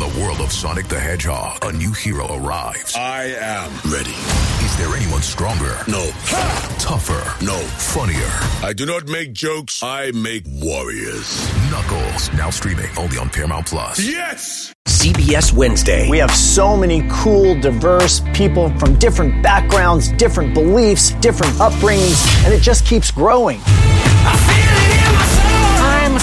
the world of Sonic the Hedgehog, a new hero arrives. I am ready. Is there anyone stronger? No. Tougher? No. Funnier? I do not make jokes. I make warriors. Knuckles, now streaming only on Paramount Plus. Yes! CBS Wednesday. We have so many cool, diverse people from different backgrounds, different beliefs, different upbringings, and it just keeps growing.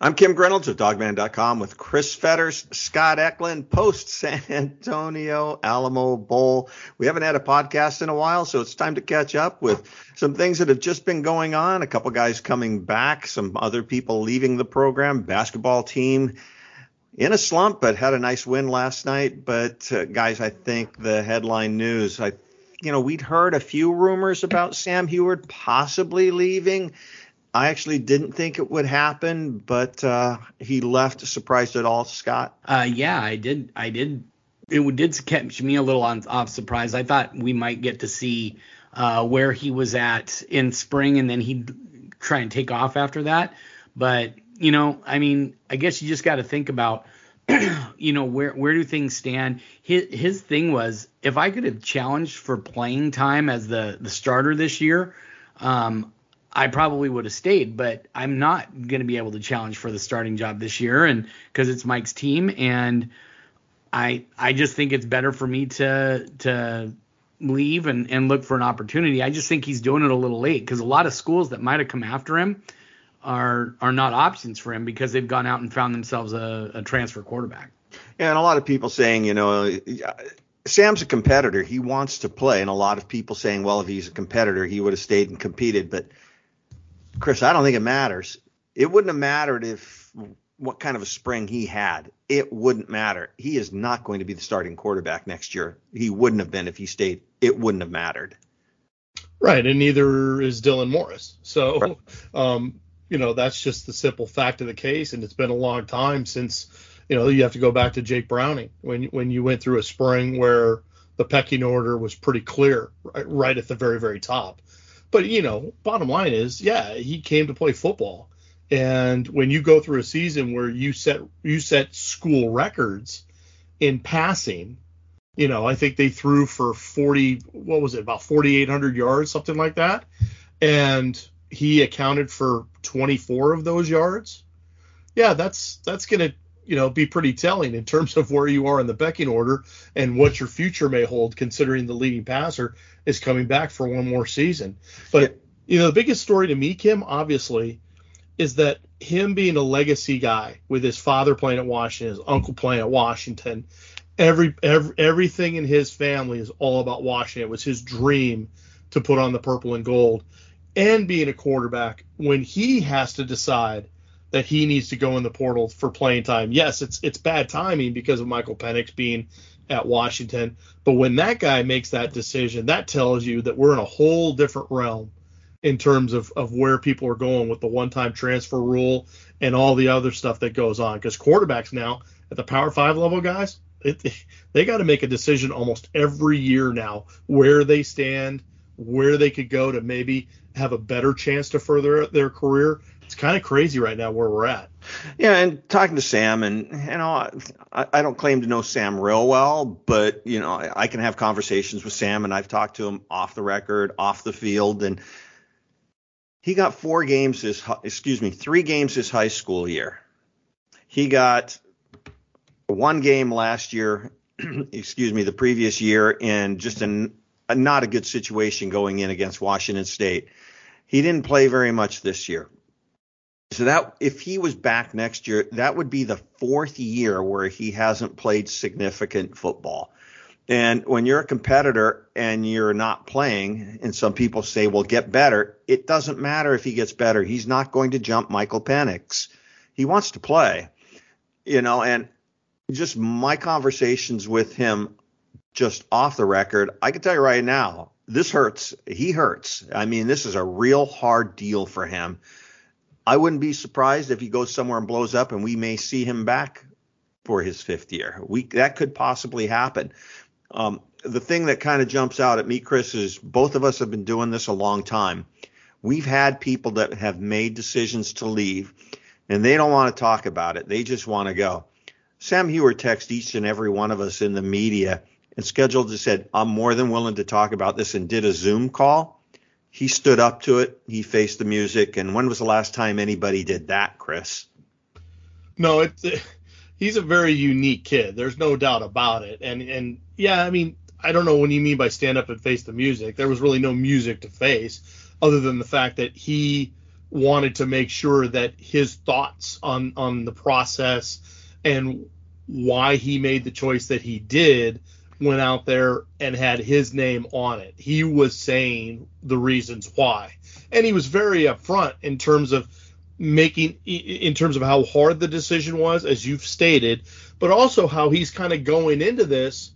I'm Kim Reynolds of Dawgman.com with Chris Fetters, Scott Eklund, post San Antonio Alamo Bowl. We haven't had a podcast in a while, so it's time to catch up with some things that have just been going on. A couple guys coming back, some other people leaving the program, basketball team in a slump, but had a nice win last night. But uh, guys, I think the headline news, I, you know, we'd heard a few rumors about Sam Huard possibly leaving. I actually didn't think it would happen, but uh, he left. Surprised at all, Scott? Uh, yeah, I did. I did. It did catch me a little on, off surprise. I thought we might get to see uh, where he was at in spring, and then he'd try and take off after that. But you know, I mean, I guess you just got to think about, you know, where where do things stand? His his thing was if I could have challenged for playing time as the the starter this year. Um, I probably would have stayed, but I'm not going to be able to challenge for the starting job this year, and because it's Mike's team, and I I just think it's better for me to to leave and and look for an opportunity. I just think he's doing it a little late because a lot of schools that might have come after him are are not options for him because they've gone out and found themselves a, a transfer quarterback. Yeah, and a lot of people saying, you know, Sam's a competitor. He wants to play, and a lot of people saying, well, if he's a competitor, he would have stayed and competed, but Chris, I don't think it matters. It wouldn't have mattered if what kind of a spring he had. It wouldn't matter. He is not going to be the starting quarterback next year. He wouldn't have been if he stayed. It wouldn't have mattered. Right, and neither is Dylan Morris. So, right. um, you know, that's just the simple fact of the case. And it's been a long time since, you know, you have to go back to Jake Browning when when you went through a spring where the pecking order was pretty clear, right, right at the very very top. But you know, bottom line is, yeah, he came to play football. And when you go through a season where you set you set school records in passing, you know, I think they threw for 40 what was it, about 4800 yards, something like that. And he accounted for 24 of those yards. Yeah, that's that's going to you know be pretty telling in terms of where you are in the becking order and what your future may hold considering the leading passer is coming back for one more season. But you know the biggest story to me kim obviously is that him being a legacy guy with his father playing at washington his uncle playing at washington every, every everything in his family is all about washington. It was his dream to put on the purple and gold and being a quarterback when he has to decide that he needs to go in the portal for playing time. Yes, it's it's bad timing because of Michael Penix being at Washington, but when that guy makes that decision, that tells you that we're in a whole different realm in terms of, of where people are going with the one-time transfer rule and all the other stuff that goes on. Because quarterbacks now at the Power Five level, guys, it, they got to make a decision almost every year now where they stand, where they could go to maybe have a better chance to further their career it's kind of crazy right now where we're at. Yeah, and talking to Sam, and you know, I, I don't claim to know Sam real well, but you know, I, I can have conversations with Sam, and I've talked to him off the record, off the field, and he got four games this, excuse me, three games this high school year. He got one game last year, excuse me, the previous year, in just an, a not a good situation going in against Washington State. He didn't play very much this year. So that if he was back next year, that would be the fourth year where he hasn't played significant football. And when you're a competitor and you're not playing, and some people say, well, get better, it doesn't matter if he gets better. He's not going to jump Michael Penix. He wants to play, you know, and just my conversations with him just off the record, I can tell you right now, this hurts. He hurts. I mean, this is a real hard deal for him. I wouldn't be surprised if he goes somewhere and blows up and we may see him back for his fifth year. We that could possibly happen. Um, the thing that kind of jumps out at me, Chris, is both of us have been doing this a long time. We've had people that have made decisions to leave and they don't want to talk about it. They just want to go. Sam Huard texted each and every one of us in the media and scheduled to said, I'm more than willing to talk about this and did a Zoom call. He stood up to it. He faced the music. And when was the last time anybody did that, Chris? No, it's he's a very unique kid. There's no doubt about it. And and yeah, I mean, I don't know what you mean by stand up and face the music. There was really no music to face other than the fact that he wanted to make sure that his thoughts on on the process and why he made the choice that he did went out there and had his name on it. He was saying the reasons why. And he was very upfront in terms of making in terms of how hard the decision was as you've stated, but also how he's kind of going into this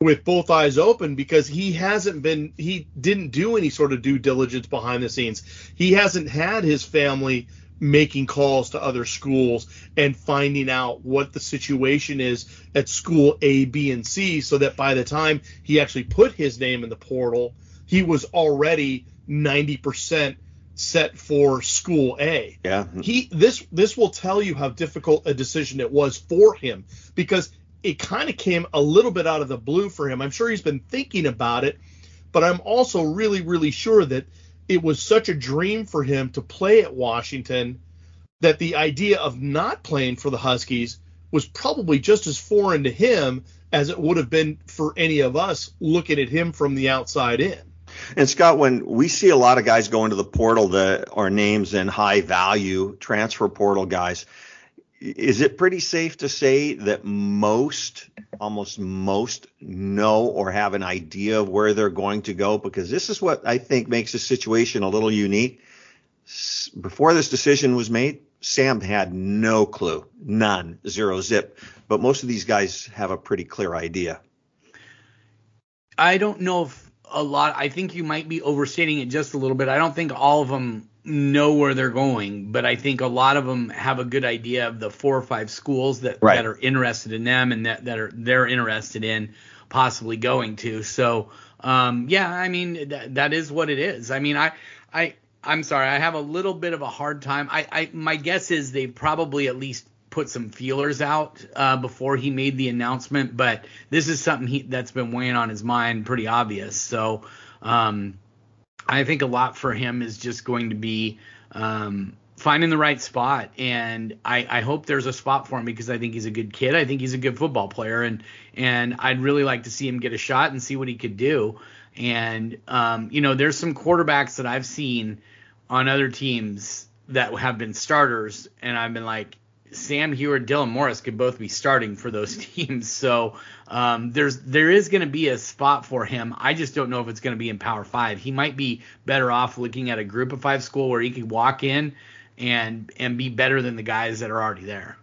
with both eyes open because he hasn't been he didn't do any sort of due diligence behind the scenes. He hasn't had his family making calls to other schools and finding out what the situation is at school A, B, and C so that by the time he actually put his name in the portal, he was already 90% set for school A. Yeah. He this this will tell you how difficult a decision it was for him because it kind of came a little bit out of the blue for him. I'm sure he's been thinking about it, but I'm also really, really sure that it was such a dream for him to play at Washington that the idea of not playing for the Huskies was probably just as foreign to him as it would have been for any of us looking at him from the outside in. And Scott, when we see a lot of guys go into the portal that are names in high value transfer portal guys, is it pretty safe to say that most, almost most, know or have an idea of where they're going to go? Because this is what I think makes the situation a little unique. Before this decision was made, Sam had no clue, none, zero zip. But most of these guys have a pretty clear idea. I don't know if a lot. I think you might be overstating it just a little bit. I don't think all of them know where they're going, but I think a lot of them have a good idea of the four or five schools that, right. that are interested in them and that, that are they're interested in possibly going to. So um, yeah, I mean th- that is what it is. I mean I I I'm sorry, I have a little bit of a hard time. I, I my guess is they probably at least put some feelers out uh, before he made the announcement, but this is something he, that's been weighing on his mind, pretty obvious. So um, I think a lot for him is just going to be um, finding the right spot, and I, I hope there's a spot for him because I think he's a good kid. I think he's a good football player, and and I'd really like to see him get a shot and see what he could do. And um, you know, there's some quarterbacks that I've seen on other teams that have been starters, and I've been like, Sam Huard, Dylan Morris could both be starting for those teams. So um, there's there is going to be a spot for him. I just don't know if it's going to be in Power Five. He might be better off looking at a Group of Five school where he could walk in and and be better than the guys that are already there.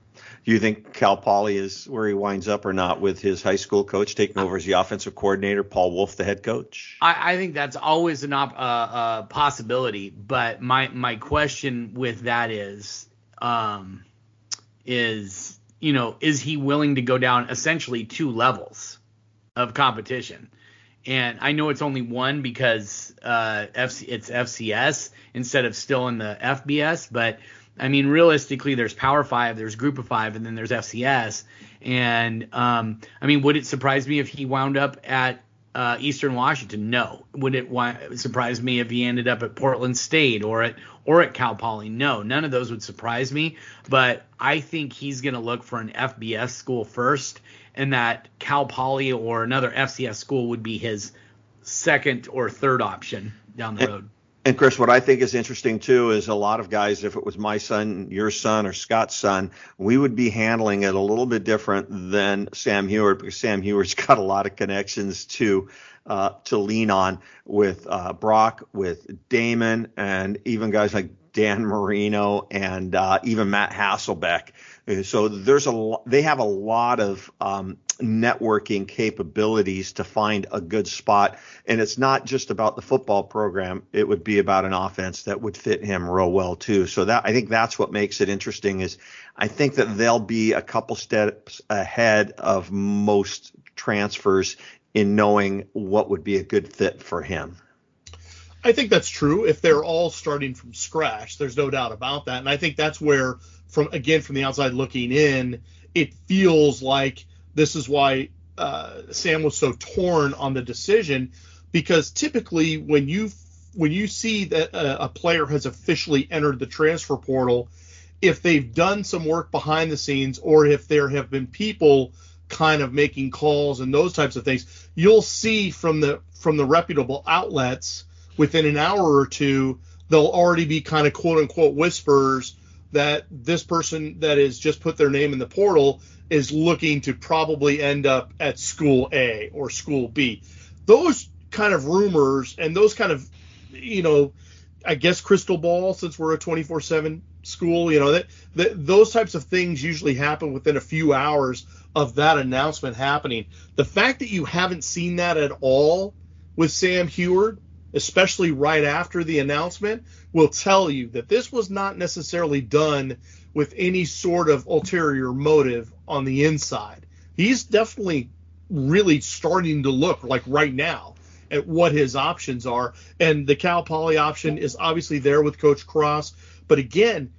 Do you think Cal Poly is where he winds up or not with his high school coach taking over as the offensive coordinator, Paul Wulff, the head coach? I, I think that's always an op, uh, uh, possibility. But my my question with that is. Um, is you know is he willing to go down essentially two levels of competition and i know it's only one because uh, FC, it's fcs instead of still in the fbs but i mean realistically there's power five there's group of five and then there's fcs and um, i mean would it surprise me if he wound up at uh, Eastern Washington? No. Would it wa- surprise me if he ended up at Portland State or at or at Cal Poly? No, none of those would surprise me. But I think he's going to look for an FBS school first, and that Cal Poly or another FCS school would be his second or third option down the road. And Chris, what I think is interesting too is a lot of guys, if it was my son, your son, or Scott's son, we would be handling it a little bit different than Sam Huard because Sam Huard's got a lot of connections to uh, to lean on with uh, Brock, with Damon, and even guys like Dan Marino and uh, even Matt Hasselbeck. So there's a they have a lot of um, networking capabilities to find a good spot, and it's not just about the football program. It would be about an offense that would fit him real well too. So that I think that's what makes it interesting. Is I think that they'll be a couple steps ahead of most transfers in knowing what would be a good fit for him. I think that's true. If they're all starting from scratch, there's no doubt about that. And I think that's where, from again from the outside looking in, it feels like this is why uh, Sam was so torn on the decision, because typically when you when you see that a, a player has officially entered the transfer portal, if they've done some work behind the scenes or if there have been people kind of making calls and those types of things, you'll see from the from the reputable outlets within an hour or two, they'll already be kind of quote unquote whispers that this person that has just put their name in the portal is looking to probably end up at school A or school B. Those kind of rumors and those kind of, you know, I guess crystal ball since we're a 24 7 school, you know, that, that those types of things usually happen within a few hours of that announcement happening. The fact that you haven't seen that at all with Sam Huard especially right after the announcement, will tell you that this was not necessarily done with any sort of ulterior motive on the inside. He's definitely really starting to look like right now at what his options are. And the Cal Poly option is obviously there with Coach Cross. But again,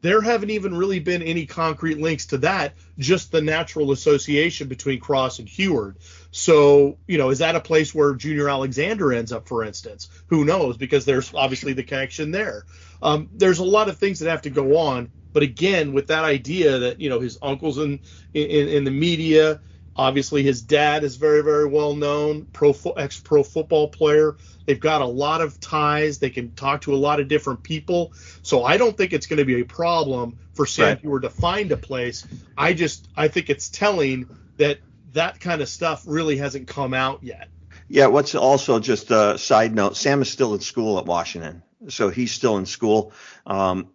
there haven't even really been any concrete links to that, just the natural association between Cross and Huard. So, you know, is that a place where Junior Alexander ends up, for instance? Who knows? Because there's obviously the connection there. Um, there's a lot of things that have to go on. But again, with that idea that, you know, his uncle's in, in, in the media, obviously his dad is very, very well known, pro ex pro football player. They've got a lot of ties. They can talk to a lot of different people. So I don't think it's going to be a problem for Sam right. to find a place. I just I think it's telling that that kind of stuff really hasn't come out yet. Yeah, what's also just a side note, Sam is still in school at Washington. So he's still in school. Um,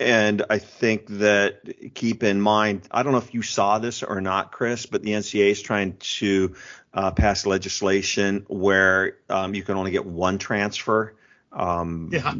and I think that keep in mind, I don't know if you saw this or not, Chris, but the NCAA is trying to uh, pass legislation where um, you can only get one transfer. Um, yeah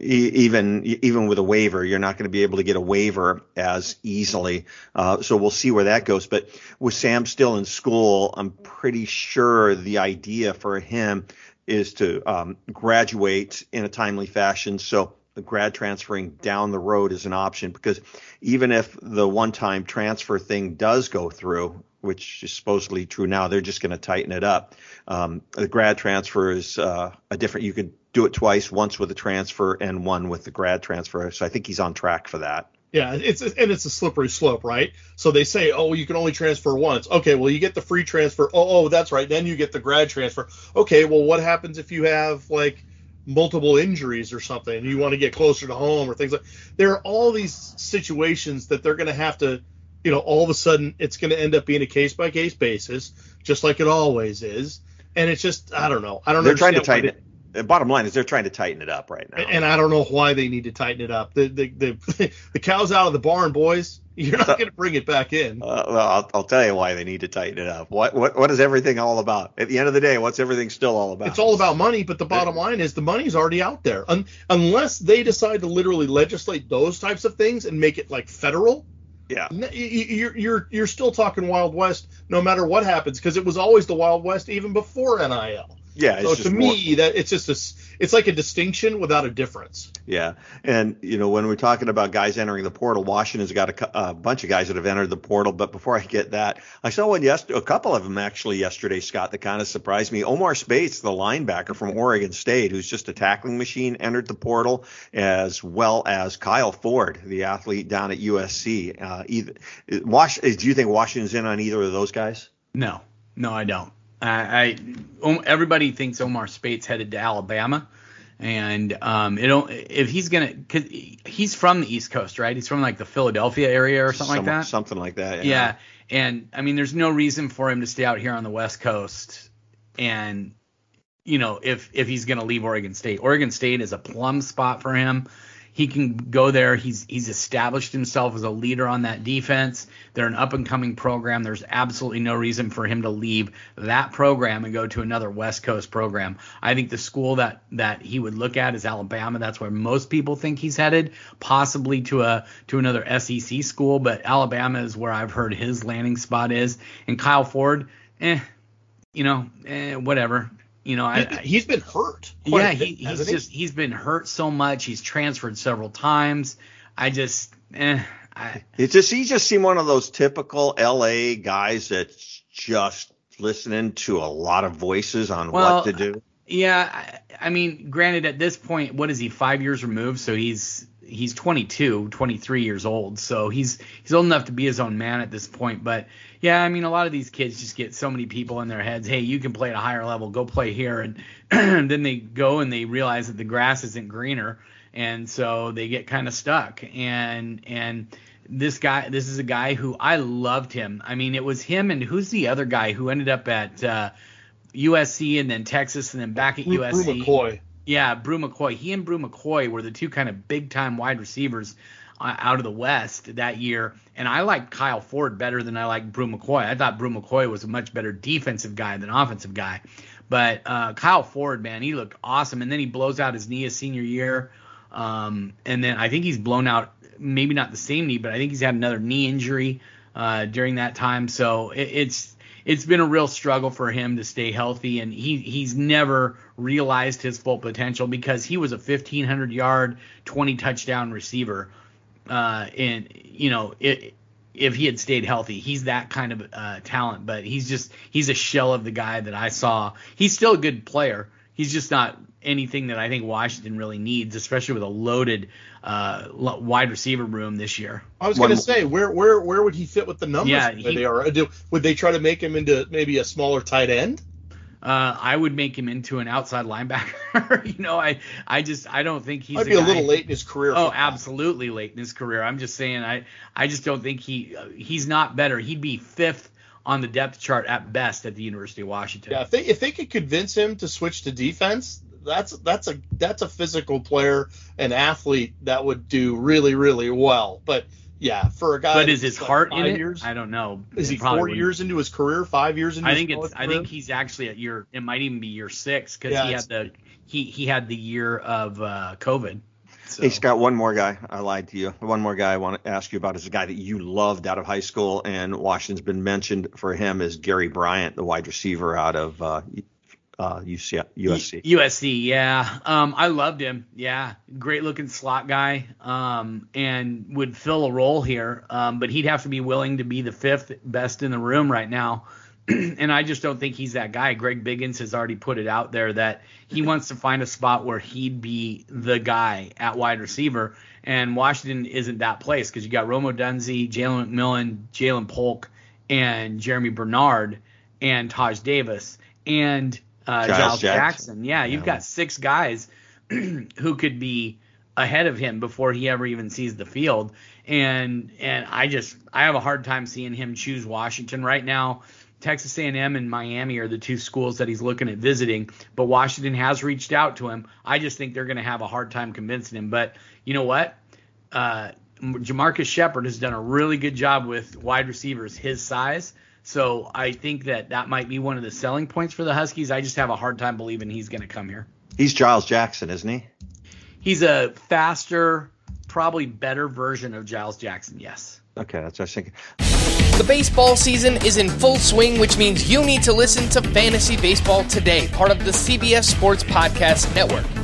even even with a waiver, you're not going to be able to get a waiver as easily. Uh, so we'll see where that goes. But with Sam still in school, I'm pretty sure the idea for him is to um, graduate in a timely fashion. So grad transferring down the road is an option because even if the one-time transfer thing does go through, which is supposedly true now, they're just going to tighten it up. Um, the grad transfer is uh, a different. You could do it twice, once with a transfer and one with the grad transfer. So I think he's on track for that. Yeah, it's and it's a slippery slope, right? So they say, oh, you can only transfer once. Okay, well you get the free transfer. Oh, oh, that's right. Then you get the grad transfer. Okay, well what happens if you have like multiple injuries or something and you want to get closer to home or things like there are all these situations that they're going to have to you know all of a sudden it's going to end up being a case by case basis just like it always is. And it's just i don't know. I don't they're trying to tighten it the bottom line is they're trying to tighten it up right now. And I don't know why they need to tighten it up. The the the, the cow's out of the barn, boys. You're not going to bring it back in. Uh, well, I'll, I'll, tell you why they need to tighten it up. What what what is everything all about? At the end of the day, what's everything still all about? It's all about money, but the bottom line is the money's already out there. Un- unless they decide to literally legislate those types of things and make it like federal. Yeah. You're you're you're still talking Wild West no matter what happens because it was always the Wild West even before NIL. Yeah. So to me, more... that it's just a it's like a distinction without a difference. Yeah, and you know when we're talking about guys entering the portal, Washington's got a, a bunch of guys that have entered the portal. But before I get that, I saw one yesterday, a couple of them actually yesterday, Scott, that kind of surprised me. Omar Speights, the linebacker from Oregon State, who's just a tackling machine, entered the portal, as well as Kyle Ford, the athlete down at USC. Uh, either, Wash, do you think Washington's in on either of those guys? No, no, I don't. I, I everybody thinks Omar Speights headed to Alabama, and um, it if he's gonna, cause he's from the East Coast, right? He's from like the Philadelphia area or something Some, like that. Something like that. Yeah. yeah, and I mean, there's no reason for him to stay out here on the West Coast and you know, if if he's going to leave Oregon State. Oregon State is a plum spot for him. He can go there. He's he's established himself as a leader on that defense. They're an up and coming program. There's absolutely no reason for him to leave that program and go to another West Coast program. I think the school that that he would look at is Alabama. That's where most people think he's headed, possibly to a to another SEC school, but Alabama is where I've heard his landing spot is. And Kyle Ford, eh, you know, eh, whatever. You know, I, He, has been hurt. yeah, a bit, he, he's hasn't just he's been hurt so much. He's transferred several times. I just, eh, I, It just he just seemed one of those typical LA guys that's just listening to a lot of voices on Well, what to do. Yeah. I, I mean, granted, at this point, what is he? Five years removed, so he's he's 22, 23 years old. So he's he's old enough to be his own man at this point. But yeah, I mean, a lot of these kids just get so many people in their heads. Hey, you can play at a higher level. Go play here, and then they go and they realize that the grass isn't greener, and so they get kind of stuck. And and this guy, this is a guy who I loved him. I mean, it was him and who's the other guy who ended up at uh, USC and then Texas and then back at Brew- USC. Bru McCoy. Yeah, Bru McCoy. He and Bru McCoy were the two kind of big time wide receivers uh, out of the West that year. And I liked Kyle Ford better than I liked Bru McCoy. I thought Bru McCoy was a much better defensive guy than offensive guy. But uh, Kyle Ford, man, he looked awesome. And then he blows out his knee his senior year. Um, and then I think he's blown out, maybe not the same knee, but I think he's had another knee injury uh, during that time. So it, it's it's been a real struggle for him to stay healthy, and he he's never realized his full potential because he was a 1500 yard, 20 touchdown receiver. Uh, and you know it, if he had stayed healthy, he's that kind of uh, talent. But he's just he's a shell of the guy that I saw. He's still a good player. He's just not anything that I think Washington really needs, especially with a loaded uh, wide receiver room this year. I was going to say where where where would he fit with the numbers Yeah, he- they are? Do, would they try to make him into maybe a smaller tight end? Uh, I would make him into an outside linebacker. you know, I I just I don't think he's Might a be a guy- little late in his career. Oh, absolutely late in his career. I'm just saying I I just don't think he uh, he's not better. He'd be fifth on the depth chart at best at the University of Washington. Yeah, if they if they could convince him to switch to defense, that's that's a that's a physical player, an athlete that would do really really well. But yeah, for a guy, but is his like heart in it? Years, I don't know. is he It probably four wouldn't. years into his career? Five years into I his think it's. college I think he's actually at year. It might even be year six because Yeah, he had the he he had the year of uh, COVID. So. Hey Scott, one more guy. I lied to you. One more guy I want to ask you about is a guy that you loved out of high school, and Washington's been mentioned for him is Gary Bryant, the wide receiver out of uh, uh, UC, USC. USC, yeah. Um, I loved him. Yeah, great looking slot guy. Um, and would fill a role here. Um, but he'd have to be willing to be the fifth best in the room right now. and I just don't think he's that guy. Greg Biggins has already put it out there that he wants to find a spot where he'd be the guy at wide receiver. And Washington isn't that place because you got Rome Odunze, Jalen McMillan, Ja'Lynn Polk, and Jeremy Bernard, and Taj Davis, and uh, Giles Giles, Jackson. Jackson. Yeah, you've got six guys who could be ahead of him before he ever even sees the field. And and I just I have a hard time seeing him choose Washington right now. Texas A&M and Miami are the two schools that he's looking at visiting, but Washington has reached out to him. I just think they're going to have a hard time convincing him. But you know what? Uh, JaMarcus Shephard has done a really good job with wide receivers his size. So I think that that might be one of the selling points for the Huskies. I just have a hard time believing he's going to come here. He's Giles Jackson, isn't he? He's a faster, probably better version of Giles Jackson. Yes. Okay, that's what I was thinking. The baseball season is in full swing, which means you need to listen to Fantasy Baseball Today, part of the CBS Sports Podcast Network.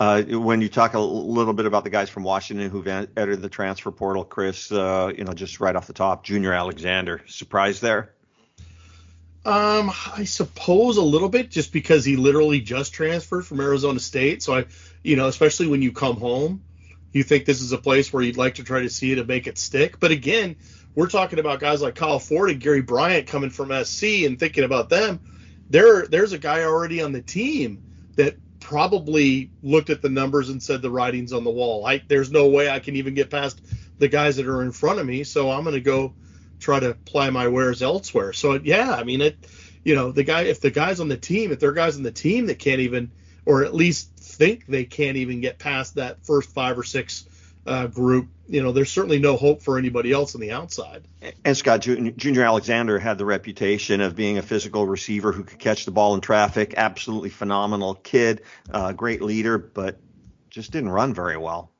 Uh, when you talk a little bit about the guys from Washington who've en- entered the transfer portal, Chris, uh, you know, just right off the top, Junior Alexander, surprise there? Um, I suppose a little bit, just because he literally just transferred from Arizona State. So I, you know, especially when you come home, you think this is a place where you'd like to try to see it and make it stick. But again, we're talking about guys like Kyle Ford and Gary Bryant coming from SC and thinking about them. There, there's a guy already on the team that probably looked at the numbers and said the writing's on the wall. I, there's no way I can even get past the guys that are in front of me, so I'm going to go try to apply my wares elsewhere. So yeah, I mean it. You know, the guy if the guys on the team, if there are guys on the team that can't even, or at least think they can't even get past that first five or six uh, group, you know, there's certainly no hope for anybody else on the outside. And Scott Junior Alexander had the reputation of being a physical receiver who could catch the ball in traffic. Absolutely phenomenal kid, uh, great leader, but just didn't run very well.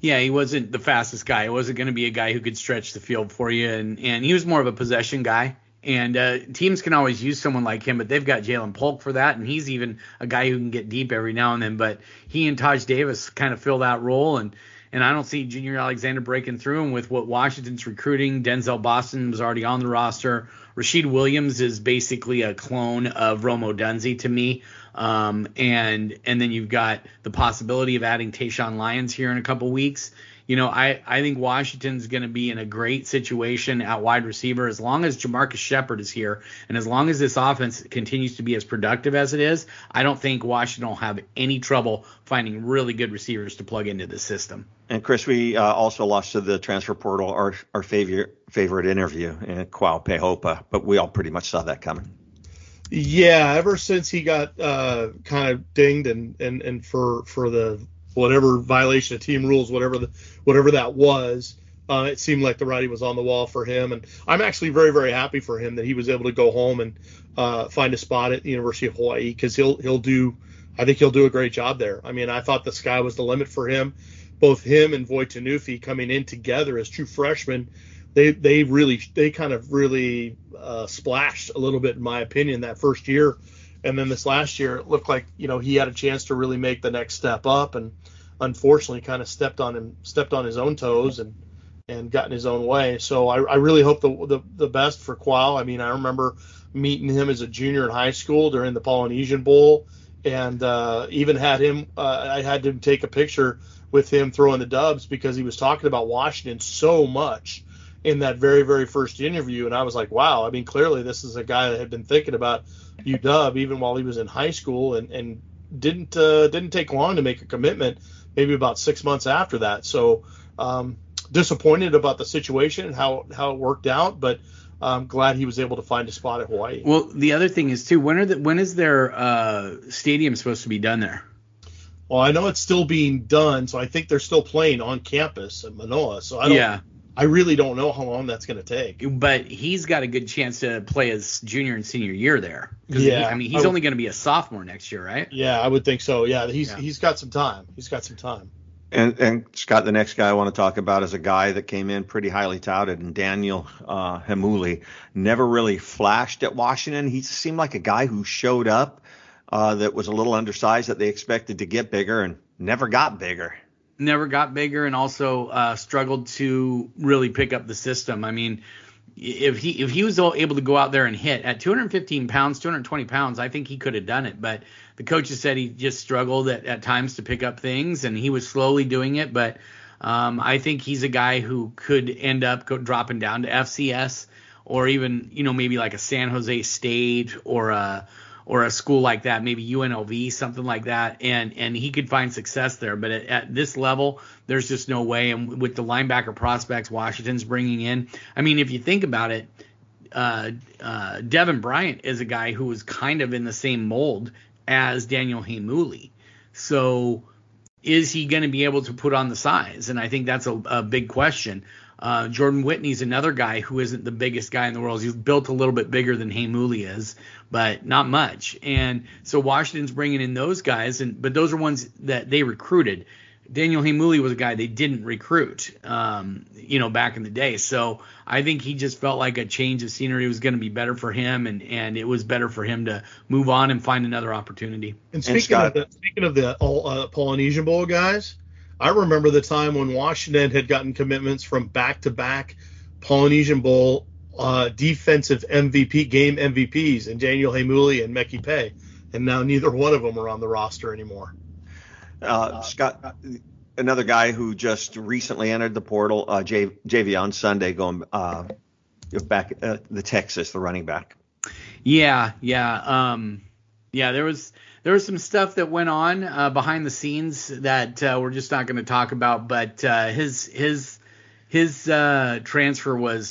Yeah, he wasn't the fastest guy. He wasn't going to be a guy who could stretch the field for you, and and he was more of a possession guy. And uh, teams can always use someone like him, but they've got Ja'Lynn Polk for that, and he's even a guy who can get deep every now and then. But he and Taj Davis kind of fill that role, and and I don't see Junior Alexander breaking through. And with what Washington's recruiting, Denzel Boston was already on the roster. Rashid Williams is basically a clone of Rome Odunze to me. Um, and and then you've got the possibility of adding Tayshawn Lyons here in a couple weeks. You know, I, I think Washington's going to be in a great situation at wide receiver as long as JaMarcus Shephard is here and as long as this offense continues to be as productive as it is. I don't think Washington will have any trouble finding really good receivers to plug into the system. And Chris, we uh, also lost to the transfer portal our our favorite favorite interview in Kuao Peihopa, but we all pretty much saw that coming. Yeah, ever since he got uh, kind of dinged and, and, and for for the whatever violation of team rules, whatever the whatever that was, uh, it seemed like the writing was on the wall for him. And I'm actually very very happy for him that he was able to go home and uh, find a spot at the University of Hawaii because he'll he'll do I think he'll do a great job there. I mean, I thought the sky was the limit for him. Both him and Voi Tunuufi coming in together as true freshmen they they really they kind of really uh, splashed a little bit in my opinion that first year, and then this last year it looked like you know he had a chance to really make the next step up, and unfortunately kind of stepped on him stepped on his own toes and and got in his own way. So I, I really hope the, the the best for Kuao. I mean I remember meeting him as a junior in high school during the Polynesian Bowl, and uh, even had him uh, I had him take a picture with him throwing the dubs because he was talking about Washington so much in that very very first interview, and I was like, wow. I mean, clearly this is a guy that had been thinking about UW even while he was in high school, and and didn't uh, didn't take long to make a commitment. Maybe about six months after that. So um, disappointed about the situation and how how it worked out, but. I'm glad he was able to find a spot at Hawaii. Well, the other thing is too. When are the when is their uh, stadium supposed to be done there? Well, I know it's still being done, so I think they're still playing on campus at Manoa. So I don't. Yeah. I really don't know how long that's going to take. But he's got a good chance to play his junior and senior year there. Yeah, he, I mean, he's I only going to be a sophomore next year, right? Yeah, I would think so. Yeah, he's yeah. he's got some time. He's got some time. And, and Scott, the next guy I want to talk about is a guy that came in pretty highly touted, and Daniel uh, Heimuli never really flashed at Washington. He seemed like a guy who showed up uh, that was a little undersized that they expected to get bigger and never got bigger never got bigger and also uh, struggled to really pick up the system. I mean, if he if he was able to go out there and hit at 215 pounds, 220 pounds, I think he could have done it. But the coaches said he just struggled at, at times to pick up things, and he was slowly doing it. But um, I think he's a guy who could end up go, dropping down to FCS or even you know maybe like a San Jose State or a or a school like that, maybe UNLV, something like that, and and he could find success there. But at, at, this level, there's just no way. And with the linebacker prospects Washington's bringing in, I mean, if you think about it, uh, uh, Devin Bryant is a guy who was kind of in the same mold as Daniel Heimuli. So is he going to be able to put on the size? And I think that's a, a big question. Uh, Jordan Whitney's another guy who isn't the biggest guy in the world. He's built a little bit bigger than Heimuli is, but not much. And so Washington's bringing in those guys, and but those are ones that they recruited. Daniel Heimuli was a guy they didn't recruit, um, you know, back in the day. So I think he just felt like a change of scenery was going to be better for him, and and it was better for him to move on and find another opportunity. And speaking and of the speaking of the all, uh, Polynesian Bowl guys, I remember the time when Washington had gotten commitments from back-to-back Polynesian Bowl uh, defensive MVP game MVPs and Daniel Heimuli and Meki Pay, and now neither one of them are on the roster anymore. Uh, Scott, another guy who just recently entered the portal, uh, J, Jay'Veon Sunday, going uh, back uh, the Texas, the running back. Yeah, yeah, um, yeah. There was there was some stuff that went on uh, behind the scenes that uh, we're just not going to talk about, but uh, his his his uh, transfer was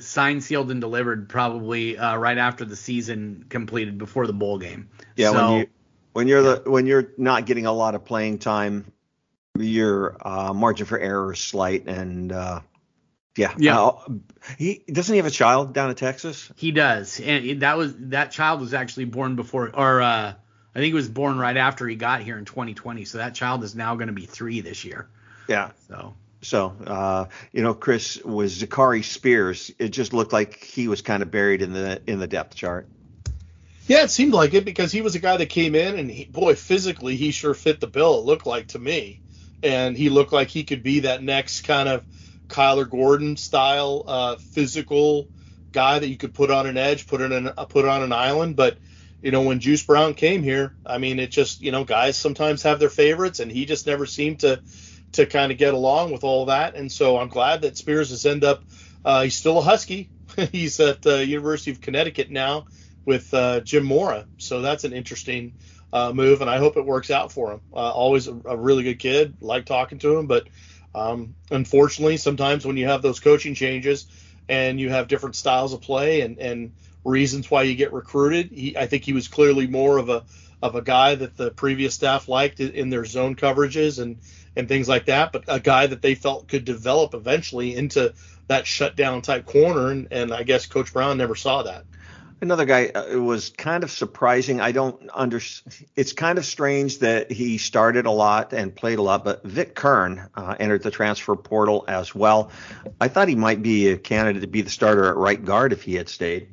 signed, sealed, and delivered probably uh, right after the season completed, before the bowl game. Yeah, so, when you when you're the when you're not getting a lot of playing time, your uh, margin for error is slight, and uh, yeah, yeah. Uh, he doesn't he have a child down in Texas? He does, and that was that child was actually born before, or uh, I think he was born right after he got here in 2020. So that child is now going to be three this year. Yeah. So so, uh, you know, Chris was Zakhari Spears. It just looked like he was kind of buried in the in the depth chart. Yeah, it seemed like it because he was a guy that came in and he, boy, physically he sure fit the bill. It looked like to me, and he looked like he could be that next kind of Kyler Gordon style uh, physical guy that you could put on an edge, put in an, uh, put on an island. But you know, when Juice Brown came here, I mean, it just you know, guys sometimes have their favorites, and he just never seemed to to kind of get along with all that. And so I'm glad that Spears has ended up. Uh, he's still a Husky. he's at the University of Connecticut now with uh, Jim Mora. So that's an interesting uh, move, and I hope it works out for him. Uh, always a, a, really good kid. Like talking to him, but um, unfortunately, sometimes when you have those coaching changes and you have different styles of play and, and reasons why you get recruited, he, I think he was clearly more of a of a guy that the previous staff liked in their zone coverages and and things like that, but a guy that they felt could develop eventually into that shutdown type corner, and, and I guess Coach Brown never saw that. Another guy uh, it was kind of surprising. I don't under. It's kind of strange that he started a lot and played a lot, but Vic Curne uh, entered the transfer portal as well. I thought he might be a candidate to be the starter at right guard if he had stayed.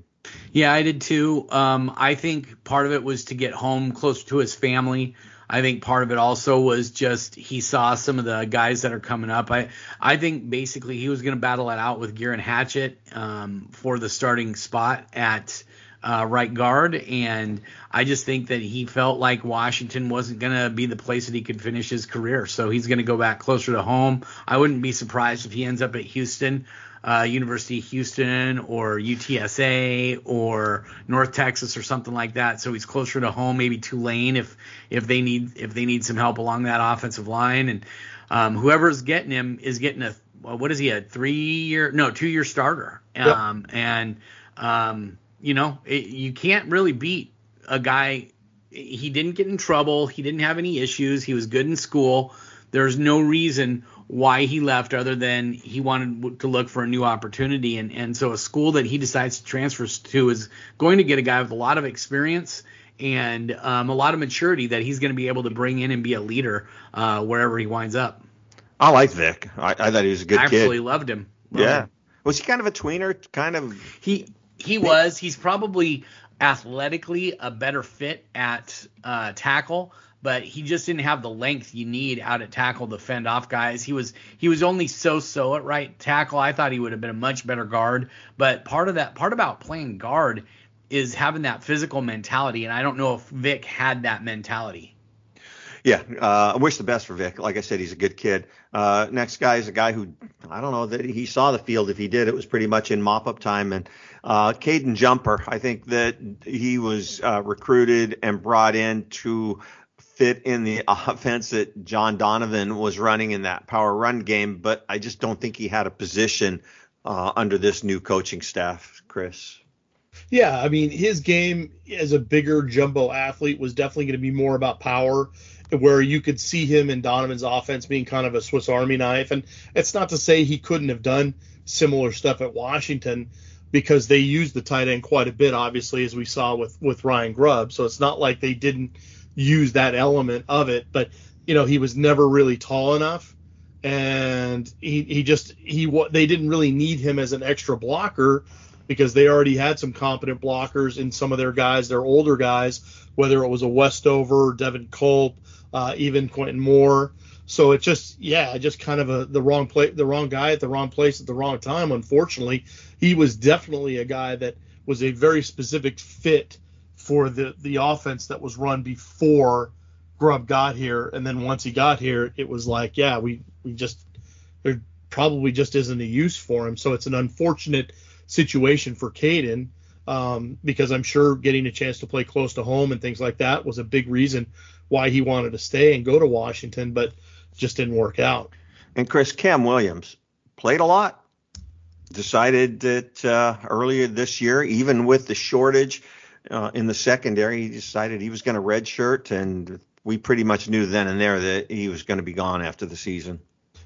Yeah, I did too. Um, I think part of it was to get home closer to his family. I think part of it also was just he saw some of the guys that are coming up. I I think basically he was going to battle it out with Geirean Hatchett um, for the starting spot at uh, right guard, and I just think that he felt like Washington wasn't going to be the place that he could finish his career, so he's going to go back closer to home. I wouldn't be surprised if he ends up at Houston uh, University of Houston or UTSA or North Texas or something like that. So he's closer to home, maybe Tulane if if they need if they need some help along that offensive line. And um, whoever's getting him is getting a what is he a three year no two year starter. Um, yep. And um, you know it, you can't really beat a guy. He didn't get in trouble. He didn't have any issues. He was good in school. There's no reason why he left other than he wanted to look for a new opportunity. And, and so a school that he decides to transfer to is going to get a guy with a lot of experience and um, a lot of maturity that he's going to be able to bring in and be a leader uh, wherever he winds up. I like Vic. I, I thought he was a good I kid. Absolutely loved him. Loved yeah. Him. Was he kind of a tweener? Kind of. He he was. He's probably athletically a better fit at uh, tackle but he just didn't have the length you need out at tackle to fend off guys. He was he was only so so at right tackle. I thought he would have been a much better guard, but part of that part about playing guard is having that physical mentality, and I don't know if Vic had that mentality. Yeah, uh, I wish the best for Vic. Like I said, he's a good kid. Uh, next guy is a guy who I don't know that he saw the field. If he did, it was pretty much in mop up time. And uh, Caden Jumper, I think that he was uh, recruited and brought in to fit in the offense that John Donovan was running in that power run game, but I just don't think he had a position uh, under this new coaching staff, Chris. Yeah, I mean, his game as a bigger jumbo athlete was definitely going to be more about power, where you could see him in Donovan's offense being kind of a Swiss Army knife. And it's not to say he couldn't have done similar stuff at Washington because they used the tight end quite a bit, obviously, as we saw with, with Ryan Grubb. So it's not like they didn't – use that element of it. But you know, he was never really tall enough, and he he just he they didn't really need him as an extra blocker because they already had some competent blockers in some of their guys, their older guys, whether it was a Westover, Devin Culp, uh, even Quentin Moore. So it just, yeah, just kind of a the wrong play, the wrong guy at the wrong place at the wrong time. Unfortunately, he was definitely a guy that was a very specific fit for the the offense that was run before Grubb got here, and then once he got here, it was like, yeah, we we just there probably just isn't a use for him. So it's an unfortunate situation for Caden um, because I'm sure getting a chance to play close to home and things like that was a big reason why he wanted to stay and go to Washington, but just didn't work out. And Chris Cam Williams played a lot. Decided that uh, earlier this year, even with the shortage uh, in the secondary, he decided he was going to redshirt, and we pretty much knew then and there that he was going to be gone after the season.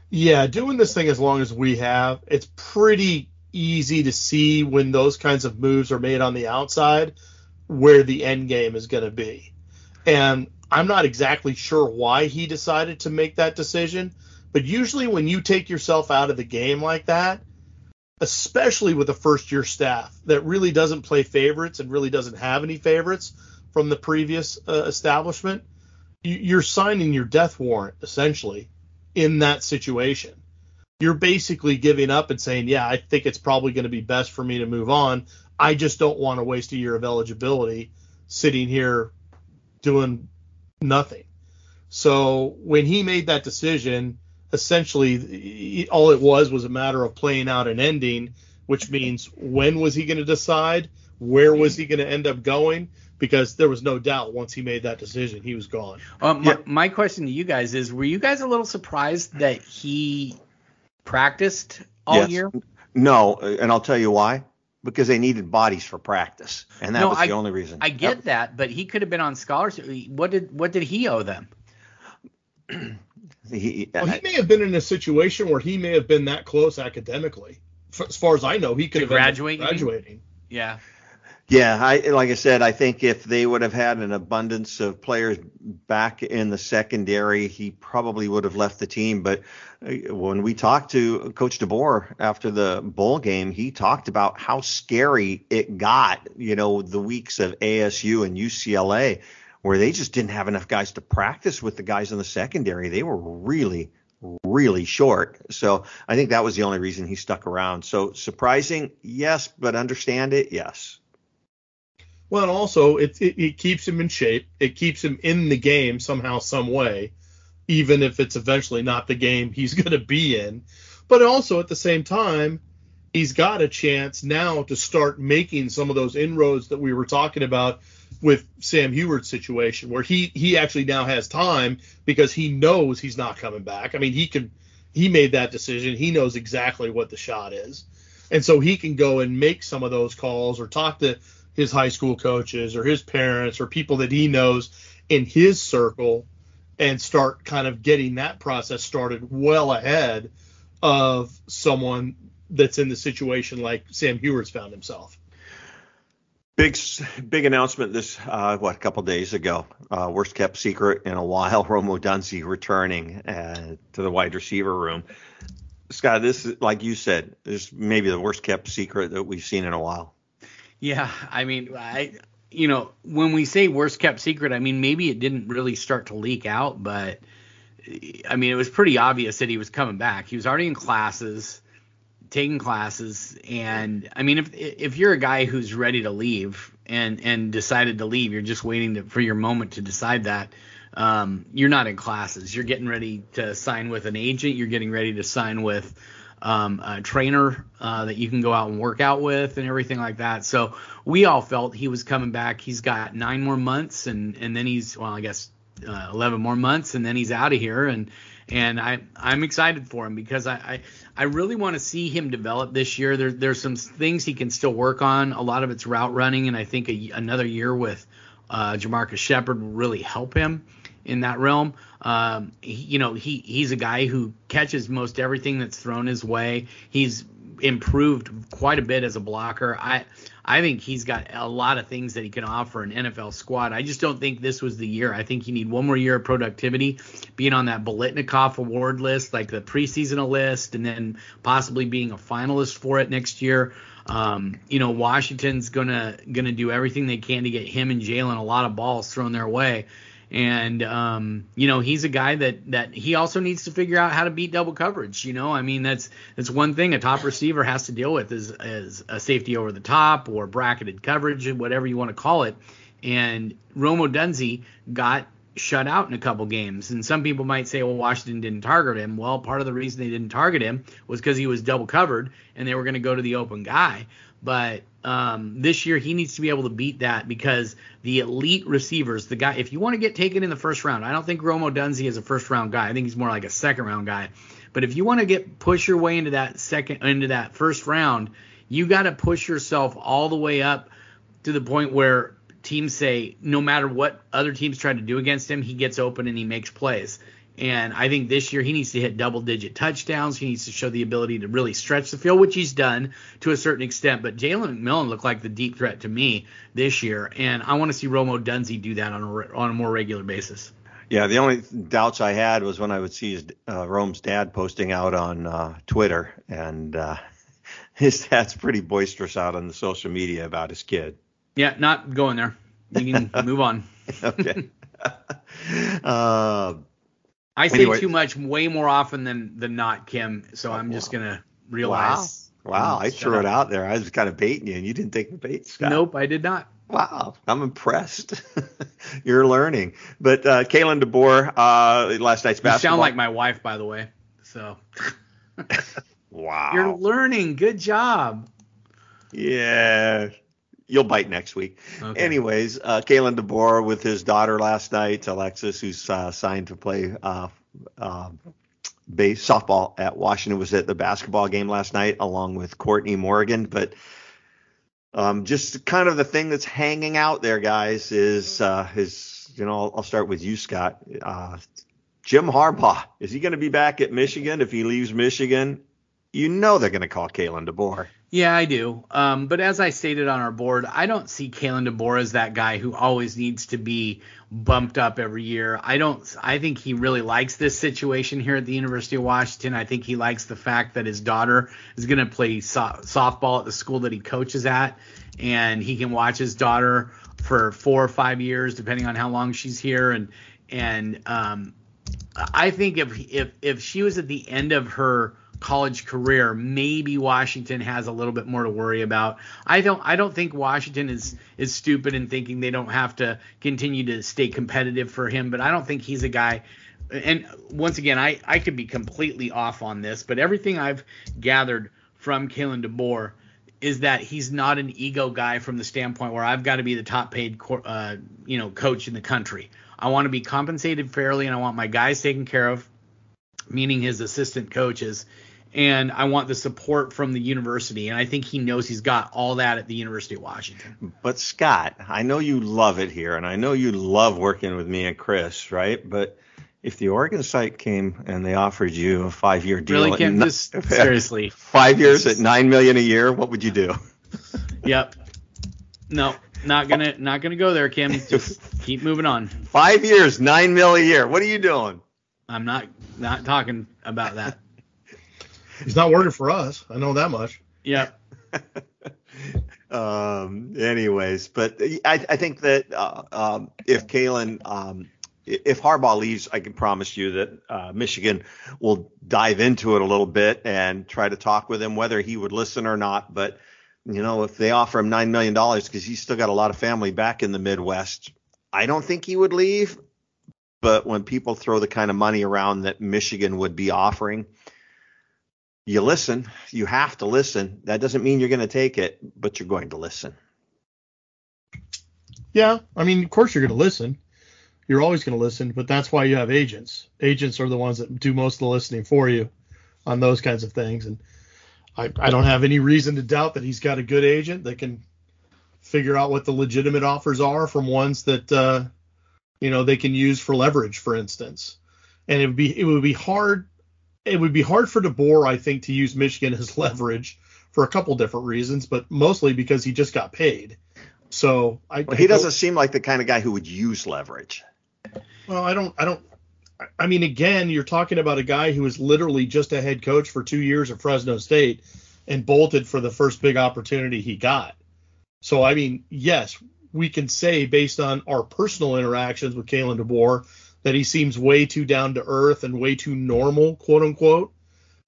Yeah, doing this thing as long as we have, it's pretty easy to see when those kinds of moves are made on the outside where the end game is going to be. And I'm not exactly sure why he decided to make that decision, but usually when you take yourself out of the game like that, especially with a first year staff that really doesn't play favorites and really doesn't have any favorites from the previous uh, establishment, you're signing your death warrant essentially in that situation. You're basically giving up and saying, yeah, I think it's probably going to be best for me to move on. I just don't want to waste a year of eligibility sitting here doing nothing. So when he made that decision, essentially all it was was a matter of playing out an ending, which means when was he going to decide? Where was he going to end up going? Because there was no doubt once he made that decision, he was gone. Uh, my, yeah. my question to you guys is: Were you guys a little surprised that he practiced all yes. year? No, and I'll tell you why. Because they needed bodies for practice, and that no, was I, the only reason. I get yep. that, but he could have been on scholarship. What did what did he owe them? he, well, he may have been in a situation where he may have been that close academically. As far as I know, he could have graduate, graduating. Yeah. Yeah, I like I said, I think if they would have had an abundance of players back in the secondary, he probably would have left the team. But uh, when we talked to Coach DeBoer after the bowl game, he talked about how scary it got. You know, the weeks of ASU and UCLA, where they just didn't have enough guys to practice with the guys in the secondary. They were really, really short. So I think that was the only reason he stuck around. So surprising, yes, but understand it, yes. Well, and also it, it, it keeps him in shape. It keeps him in the game somehow, some way, even if it's eventually not the game he's going to be in. But also at the same time, he's got a chance now to start making some of those inroads that we were talking about with Sam Huard's situation, where he he actually now has time because he knows he's not coming back. I mean, he can he made that decision. He knows exactly what the shot is, and so he can go and make some of those calls or talk to his high school coaches or his parents or people that he knows in his circle and start kind of getting that process started well ahead of someone that's in the situation like Sam Huard's found himself. Big big announcement this uh, what a couple days ago. Uh, worst kept secret in a while. Rome Odunze returning uh, to the wide receiver room. Scott, this is like you said, this is maybe the worst kept secret that we've seen in a while. Yeah, I mean, I you know, when we say worst kept secret, I mean maybe it didn't really start to leak out, but I mean it was pretty obvious that he was coming back. He was already in classes, taking classes, and I mean if if you're a guy who's ready to leave and and decided to leave, you're just waiting to, for your moment to decide that. Um, you're not in classes. You're getting ready to sign with an agent. You're getting ready to sign with um, a trainer uh, that you can go out and work out with and everything like that. So we all felt he was coming back. He's got nine more months and and then he's well, I guess uh, 11 more months and then he's out of here and and I I'm excited for him because I I, I really want to see him develop this year. There there's some things he can still work on. A lot of it's route running and I think a, another year with uh, JaMarcus Shephard will really help him in that realm. Um, he, you know, he he's a guy who catches most everything that's thrown his way. He's improved quite a bit as a blocker. I I think he's got a lot of things that he can offer an NFL squad. I just don't think this was the year. I think you need one more year of productivity, being on that Biletnikoff award list, like the preseason list, and then possibly being a finalist for it next year. Um, you know, Washington's gonna gonna do everything they can to get him and Jalen a lot of balls thrown their way and um, you know he's a guy that that he also needs to figure out how to beat double coverage. You know, I mean that's that's one thing a top receiver has to deal with is a safety over the top or bracketed coverage, whatever you want to call it. And Rome Odunze got shut out in a couple games. And some people might say, well, Washington didn't target him. Well, part of the reason they didn't target him was because he was double covered and they were going to go to the open guy. But um, this year he needs to be able to beat that because the elite receivers, the guy, if you want to get taken in the first round, I don't think Rome Odunze is a first round guy. I think he's more like a second round guy. But if you want to get push your way into that second into that first round, you got to push yourself all the way up to the point where teams say no matter what other teams try to do against him, he gets open and he makes plays. And I think this year he needs to hit double digit touchdowns. He needs to show the ability to really stretch the field, which he's done to a certain extent. But Jalen McMillan looked like the deep threat to me this year. And I want to see Rome Odunze do that on a, on a more regular basis. Yeah, the only doubts I had was when I would see his, uh, Rome's dad posting out on uh, Twitter. And uh, his dad's pretty boisterous out on the social media about his kid. Yeah, not going there. You can move on. okay. I say anyway. too much way more often than than not, Kim. So I'm wow. just gonna realize. Wow, wow. I threw up. it out there. I was kind of baiting you, and you didn't take the bait, Scott. Nope, I did not. Wow, I'm impressed. You're learning. But uh, Kalen DeBoer, uh, last night's basketball. You sound like my wife, by the way. So. wow. You're learning. Good job. Yeah you'll bite next week. Okay. Anyways, uh, Kalen DeBoer with his daughter last night, Alexis, who's uh, signed to play uh, uh, base softball at Washington, was at the basketball game last night along with Courtney Morgan. But um, just kind of the thing that's hanging out there, guys, is uh, is you know I'll, I'll, start with you, Scott. Uh, Jim Harbaugh is he going to be back at Michigan if he leaves Michigan? You know they're going to call Kalen DeBoer. Yeah, I do. Um, but as I stated on our board, I don't see Kalen DeBoer as that guy who always needs to be bumped up every year. I don't. I think he really likes this situation here at the University of Washington. I think he likes the fact that his daughter is going to play so- softball at the school that he coaches at, and he can watch his daughter for four or five years, depending on how long she's here. And and um, I think if if if she was at the end of her college career, maybe Washington has a little bit more to worry about. I don't I don't think Washington is is stupid in thinking they don't have to continue to stay competitive for him, but I don't think he's a guy and once again, I, I could be completely off on this, but everything I've gathered from Kalen DeBoer is that he's not an ego guy from the standpoint where I've got to be the top paid uh, you know coach in the country. I want to be compensated fairly, and I want my guys taken care of, meaning his assistant coaches, and I want the support from the university. And I think he knows he's got all that at the University of Washington. But Scott, I know you love it here, and I know you love working with me and Chris, right? But if the Oregon site came and they offered you a five-year deal, really can't just seriously five years at nine million a year, what would you do? yep. No, not gonna not gonna go there, Kim. Just keep moving on. Five years, nine mil a year. What are you doing? I'm not not talking about that. He's not working for us. I know that much. Yeah. um. Anyways, but I, I think that uh, um, if Kalen, um, if Harbaugh leaves, I can promise you that uh, Michigan will dive into it a little bit and try to talk with him, whether he would listen or not. But you know, if they offer him nine million dollars because he's still got a lot of family back in the Midwest, I don't think he would leave. But when people throw the kind of money around that Michigan would be offering, you listen. You have to listen. That doesn't mean you're going to take it, but you're going to listen. Yeah, I mean, of course you're going to listen. You're always going to listen, but that's why you have agents. Agents are the ones that do most of the listening for you on those kinds of things. And I, I don't have any reason to doubt that he's got a good agent that can figure out what the legitimate offers are from ones that uh, you know they can use for leverage, for instance. And it would be it would be hard it would be hard for DeBoer, I think, to use Michigan as leverage for a couple different reasons, but mostly because he just got paid. So I, well, he I doesn't seem like the kind of guy who would use leverage. Well, I don't, I don't. I mean, again, you're talking about a guy who was literally just a head coach for two years at Fresno State and bolted for the first big opportunity he got. So, I mean, yes, we can say based on our personal interactions with Kalen DeBoer that he seems way too down to earth and way too normal, quote unquote,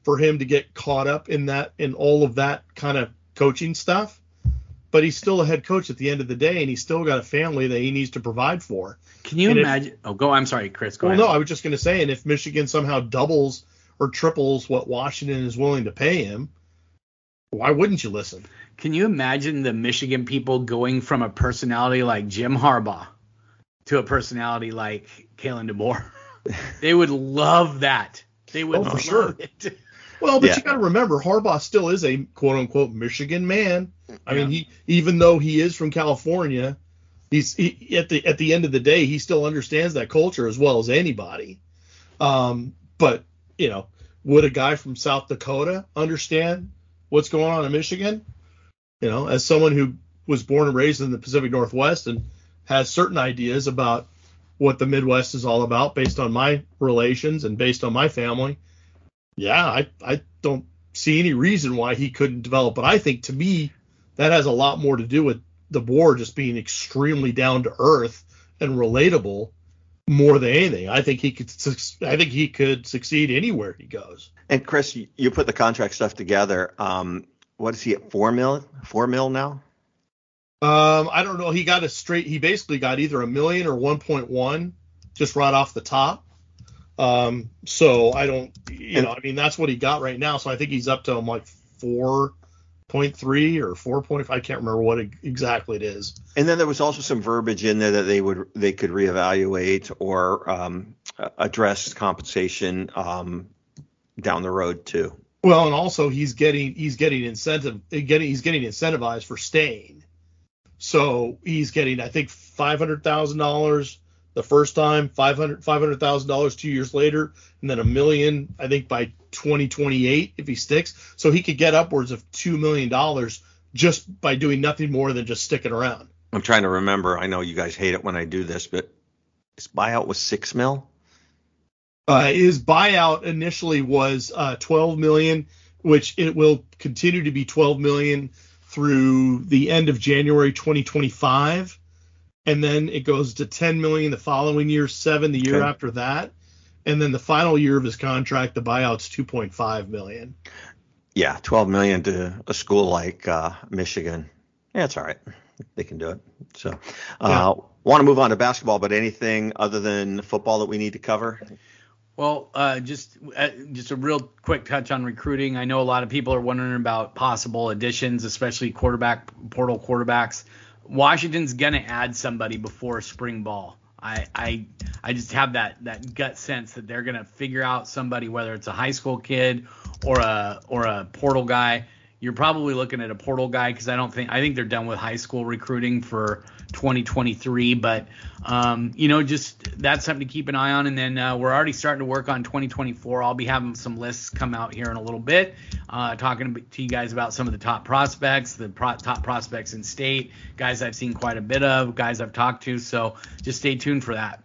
for him to get caught up in that in all of that kind of coaching stuff. but he's still a head coach at the end of the day, and he's still got a family that he needs to provide for. Can you And if- imagine? oh, go. I'm sorry, Chris. Go well, ahead. no, I was just going to say, and if Michigan somehow doubles or triples what Washington is willing to pay him, why wouldn't you listen? Can you imagine the Michigan people going from a personality like Jim Harbaugh to a personality like Kalen DeBoer? they would love that. They would Oh, for love sure. it. Well, but Yeah. you got to remember, Harbaugh still is a quote unquote Michigan man. I mean, he even though he is from California, he's he, at the at the end of the day, he still understands that culture as well as anybody. Um, but you know, would a guy from South Dakota understand what's going on in Michigan? You know, as someone who was born and raised in the Pacific Northwest and has certain ideas about what the Midwest is all about based on my relations and based on my family yeah, I I don't see any reason why he couldn't develop. But I think to me that has a lot more to do with DeBoer just being extremely down to earth and relatable more than anything. I think he could I think he could succeed anywhere he goes. And Chris, you, you put the contract stuff together. Um, what is he at four mil? Four mil now? Um, I don't know. He got a straight. He basically got either a million or 1.1 just right off the top. Um, so I don't, you know, I mean that's what he got right now. So I think he's up to um, like 4.3 or 4.5. I can't remember what exactly it is. And then there was also some verbiage in there that they would they could reevaluate or um, address compensation um, down the road too. Well, and also he's getting he's getting incentive getting he's getting incentivized for staying. So he's getting I think five hundred thousand dollars the first time, five hundred five hundred thousand dollars two years later, and then a million I think by twenty twenty eight if he sticks. So he could get upwards of two million dollars just by doing nothing more than just sticking around. I'm trying to remember. I know you guys hate it when I do this, but his buyout was six mil. Uh, his buyout initially was uh, 12 million, which it will continue to be 12 million through the end of January 2025, and then it goes to 10 million the following year, seven the year Okay. after that, and then the final year of his contract, the buyout's 2.5 million. Yeah, 12 million to a school like uh, Michigan. Yeah, it's all right. They can do it. So, uh, want to move on to basketball, but anything other than football that we need to cover? Well, uh, just uh, just a real quick touch on recruiting. I know a lot of people are wondering about possible additions, especially quarterback portal quarterbacks. Washington's gonna add somebody before spring ball. I I I just have that that gut sense that they're gonna figure out somebody, whether it's a high school kid or a or a portal guy. You're probably looking at a portal guy because I don't think I think they're done with high school recruiting for 2023. But um, you know, just that's something to keep an eye on. And then uh, we're already starting to work on 2024. I'll be having some lists come out here in a little bit, uh, talking to you guys about some of the top prospects, the pro- top prospects in state, guys I've seen quite a bit of, guys I've talked to. So just stay tuned for that.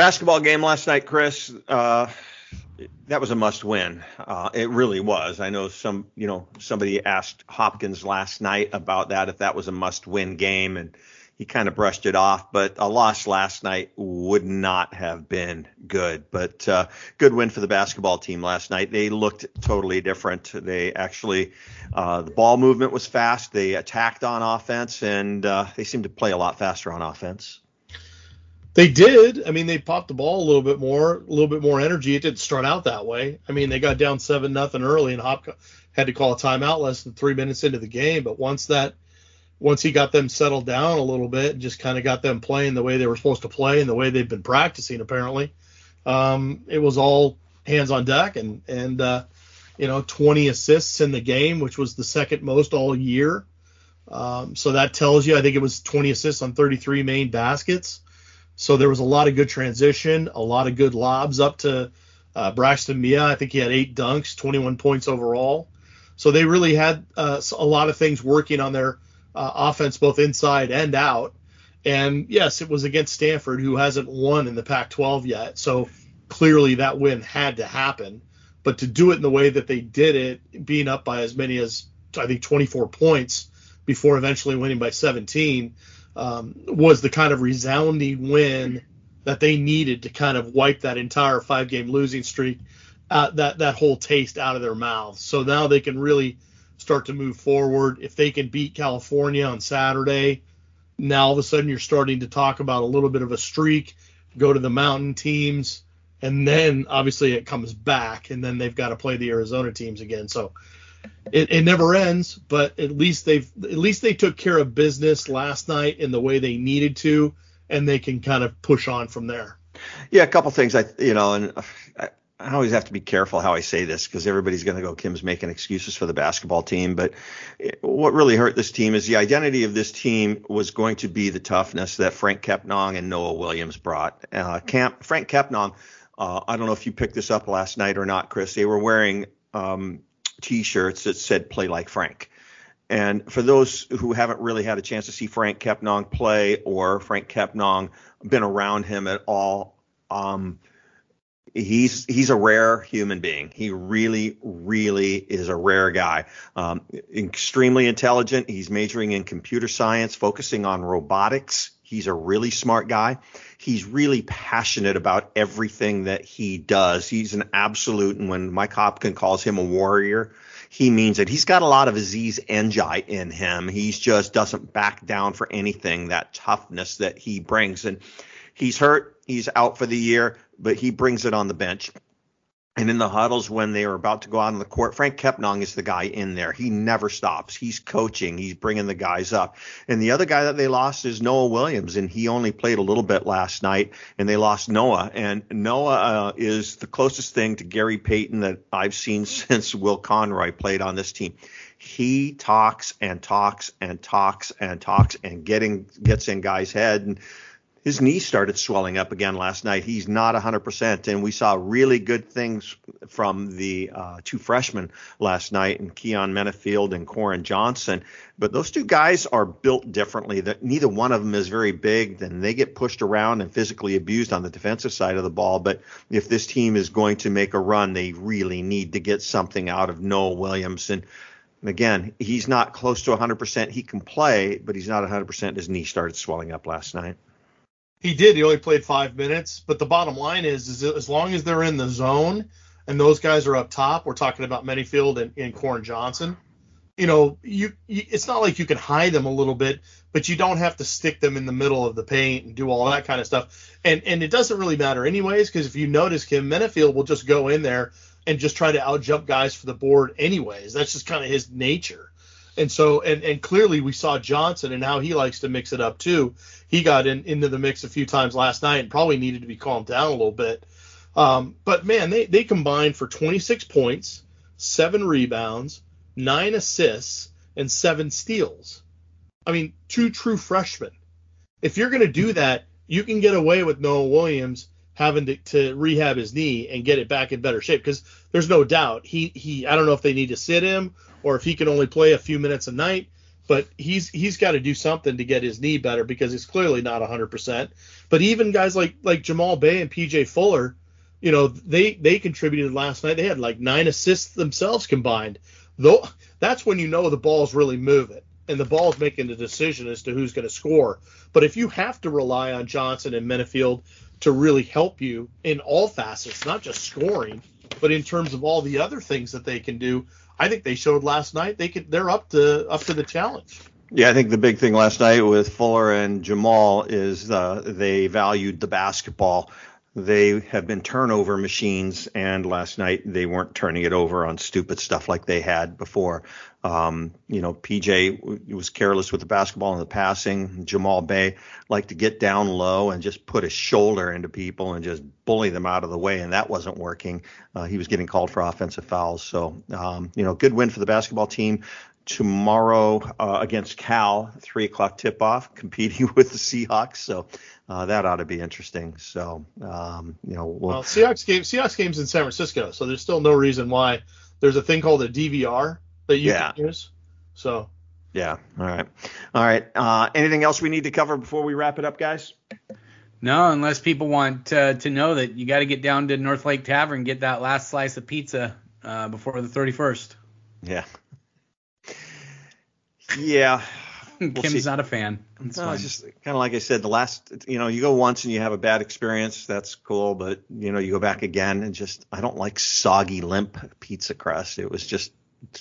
Basketball game last night, Chris. Uh, that was a must win. Uh, it really was. I know some, you know, somebody asked Hopkins last night about that if that was a must win game, and he kind of brushed it off. But a loss last night would not have been good. But uh, good win for the basketball team last night. They looked totally different. They actually, uh, the ball movement was fast. They attacked on offense, and uh, they seemed to play a lot faster on offense. They did. I mean, they popped the ball a little bit more, a little bit more energy. It didn't start out that way. I mean, they got down seven nothing early, and Hop had to call a timeout less than three minutes into the game. But once that, once he got them settled down a little bit, and just kind of got them playing the way they were supposed to play and the way they've been practicing, apparently, um, it was all hands on deck. And and uh, you know, 20 assists in the game, which was the second most all year. Um, so that tells you, I think it was 20 assists on 33 main baskets. So there was a lot of good transition, a lot of good lobs up to uh, Braxton Meah. I think he had eight dunks, 21 points overall. So they really had uh, a lot of things working on their uh, offense, both inside and out. And yes, it was against Stanford, who hasn't won in the Pac 12 yet. So clearly that win had to happen. But to do it in the way that they did it, being up by as many as, I think, 24 points before eventually winning by 17, um, was the kind of resounding win that they needed to kind of wipe that entire five game losing streak, uh, that that whole taste out of their mouths. So now they can really start to move forward. If they can beat California on Saturday, now all of a sudden you're starting to talk about a little bit of a streak. Go to the mountain teams, and then obviously it comes back, and then they've got to play the Arizona teams again. So it, it never ends, but at least they've at least they took care of business last night in the way they needed to, and they can kind of push on from there. Yeah, a couple things I you know, and I, I always have to be careful how I say this because everybody's going to go Kim's making excuses for the basketball team, but what really hurt this team is the identity of this team was going to be the toughness that Franck Kepnang and Noah Williams brought. Uh, Camp Franck Kepnang, uh, I don't know if you picked this up last night or not, Chris. They were wearing um, T-shirts that said "Play like Frank." And for those who haven't really had a chance to see Franck Kepnang play or Franck Kepnang been around him at all, um, he's he's a rare human being. He really, really is a rare guy. Um, extremely intelligent. He's majoring in computer science, focusing on robotics. He's a really smart guy. He's really passionate about everything that he does. He's an absolute, and when Mike Hopkin calls him a warrior, he means it. He's got a lot of Aziz Ndiaye in him. He just doesn't back down for anything. That toughness that he brings, and he's hurt. He's out for the year, but he brings it on the bench. And in the huddles when they are about to go out on the court, Franck Kepnang is the guy in there. He never stops. He's coaching. He's bringing the guys up. And the other guy that they lost is Noah Williams, and he only played a little bit last night. And they lost Noah. And Noah uh, is the closest thing to Gary Payton that I've seen since Will Conroy played on this team. He talks and talks and talks and talks and getting gets in guys' head and his knee started swelling up again last night. He's not 100%, and we saw really good things from the uh, two freshmen last night, and Keyon Menifield and Koren Johnson. But those two guys are built differently. That neither one of them is very big, and they get pushed around and physically abused on the defensive side of the ball. But if this team is going to make a run, they really need to get something out of Noah Williams. And again, he's not close to 100%. He can play, but he's not 100%. His knee started swelling up last night. He did. He only played five minutes, but the bottom line is, is as long as they're in the zone and those guys are up top, we're talking about Menifield and, and Koren Johnson. You know, you, you, it's not like you can hide them a little bit, but you don't have to stick them in the middle of the paint and do all that kind of stuff. And and it doesn't really matter anyways, because if you notice, Kim Menifield will just go in there and just try to out jump guys for the board anyways. That's just kind of his nature. And so, and, and clearly we saw Johnson and how he likes to mix it up too. He got in, into the mix a few times last night and probably needed to be calmed down a little bit. Um, but man, they, they combined for 26 points, seven rebounds, nine assists, and seven steals. I mean, two true freshmen. If you're going to do that, you can get away with Noah Williams having to, to rehab his knee and get it back in better shape because there's no doubt he he I don't know if they need to sit him or if he can only play a few minutes a night, but he's he's got to do something to get his knee better because he's clearly not 100%. But even guys like like Jamal Bay and PJ Fuller, you know, they they contributed last night. They had like nine assists themselves combined. Though that's when you know the ball's really moving and the ball's making the decision as to who's going to score. But if you have to rely on Johnson and Menifield to really help you in all facets, not just scoring, but in terms of all the other things that they can do, I think they showed last night they could they're up to up to the challenge. Yeah, I think the big thing last night with Fuller and Jamal is uh, they valued the basketball. They have been turnover machines, and last night they weren't turning it over on stupid stuff like they had before. Um, you know, PJ was careless with the basketball and the passing. Jamal Bay liked to get down low and just put his shoulder into people and just bully them out of the way, and that wasn't working. Uh, he was getting called for offensive fouls. So, um, you know, good win for the basketball team tomorrow uh, against Cal, three o'clock tip off, competing with the Seahawks. So uh, that ought to be interesting. So um, you know, we'll, well, Seahawks game Seahawks games in San Francisco, so there's still no reason why there's a thing called a DVR that you yeah. can use. So yeah, all right, all right. Uh, anything else we need to cover before we wrap it up, guys? No, unless people want uh, to know that you got to get down to North Lake Tavern, get that last slice of pizza uh, before the 31st. Yeah, yeah. We'll Kim's see. not a fan. It's no, it's just kind of like I said. The last, you know, you go once and you have a bad experience. That's cool, but you know, you go back again and just, I don't like soggy, limp pizza crust. It was just,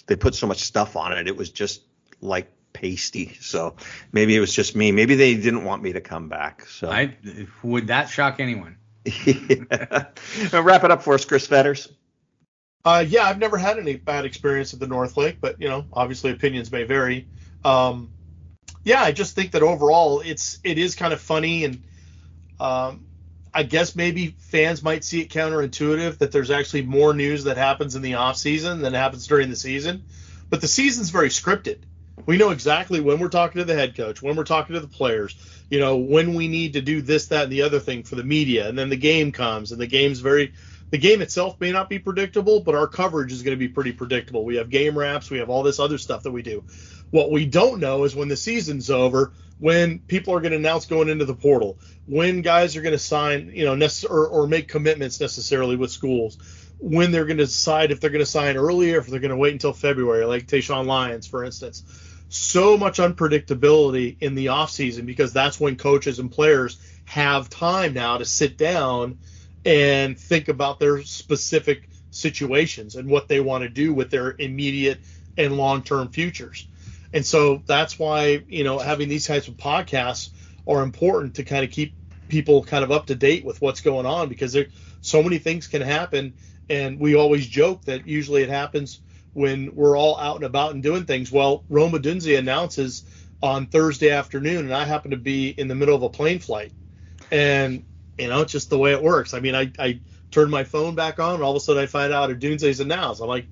they put so much stuff on it. It was just like pasty. So maybe it was just me. Maybe they didn't want me to come back. So I would that shock anyone? yeah. Wrap it up for us, Chris Fetters. Uh, yeah, I've never had any bad experience at the North Lake, but you know, obviously opinions may vary. Um, yeah, I just think that overall it's it is kind of funny and um, I guess maybe fans might see it counterintuitive that there's actually more news that happens in the off season than happens during the season. But the season's very scripted. We know exactly when we're talking to the head coach, when we're talking to the players, you know, when we need to do this, that, and the other thing for the media, and then the game comes, and the game's very the game itself may not be predictable, but our coverage is going to be pretty predictable. We have game wraps, we have all this other stuff that we do. What we don't know is when the season's over, when people are going to announce going into the portal, when guys are going to sign, you know, or, or make commitments necessarily with schools, when they're going to decide if they're going to sign early or if they're going to wait until February, like Tayshawn Lyons, for instance. So much unpredictability in the offseason because that's when coaches and players have time now to sit down and think about their specific situations and what they want to do with their immediate and long-term futures. And so that's why, you know, having these types of podcasts are important to kind of keep people kind of up to date with what's going on because there so many things can happen and we always joke that usually it happens when we're all out and about and doing things. Well, Rome Odunze announces on Thursday afternoon and I happen to be in the middle of a plane flight. And you know, it's just the way it works. I mean, I, I turned my phone back on, and all of a sudden I find out Odunze's announced. I'm like,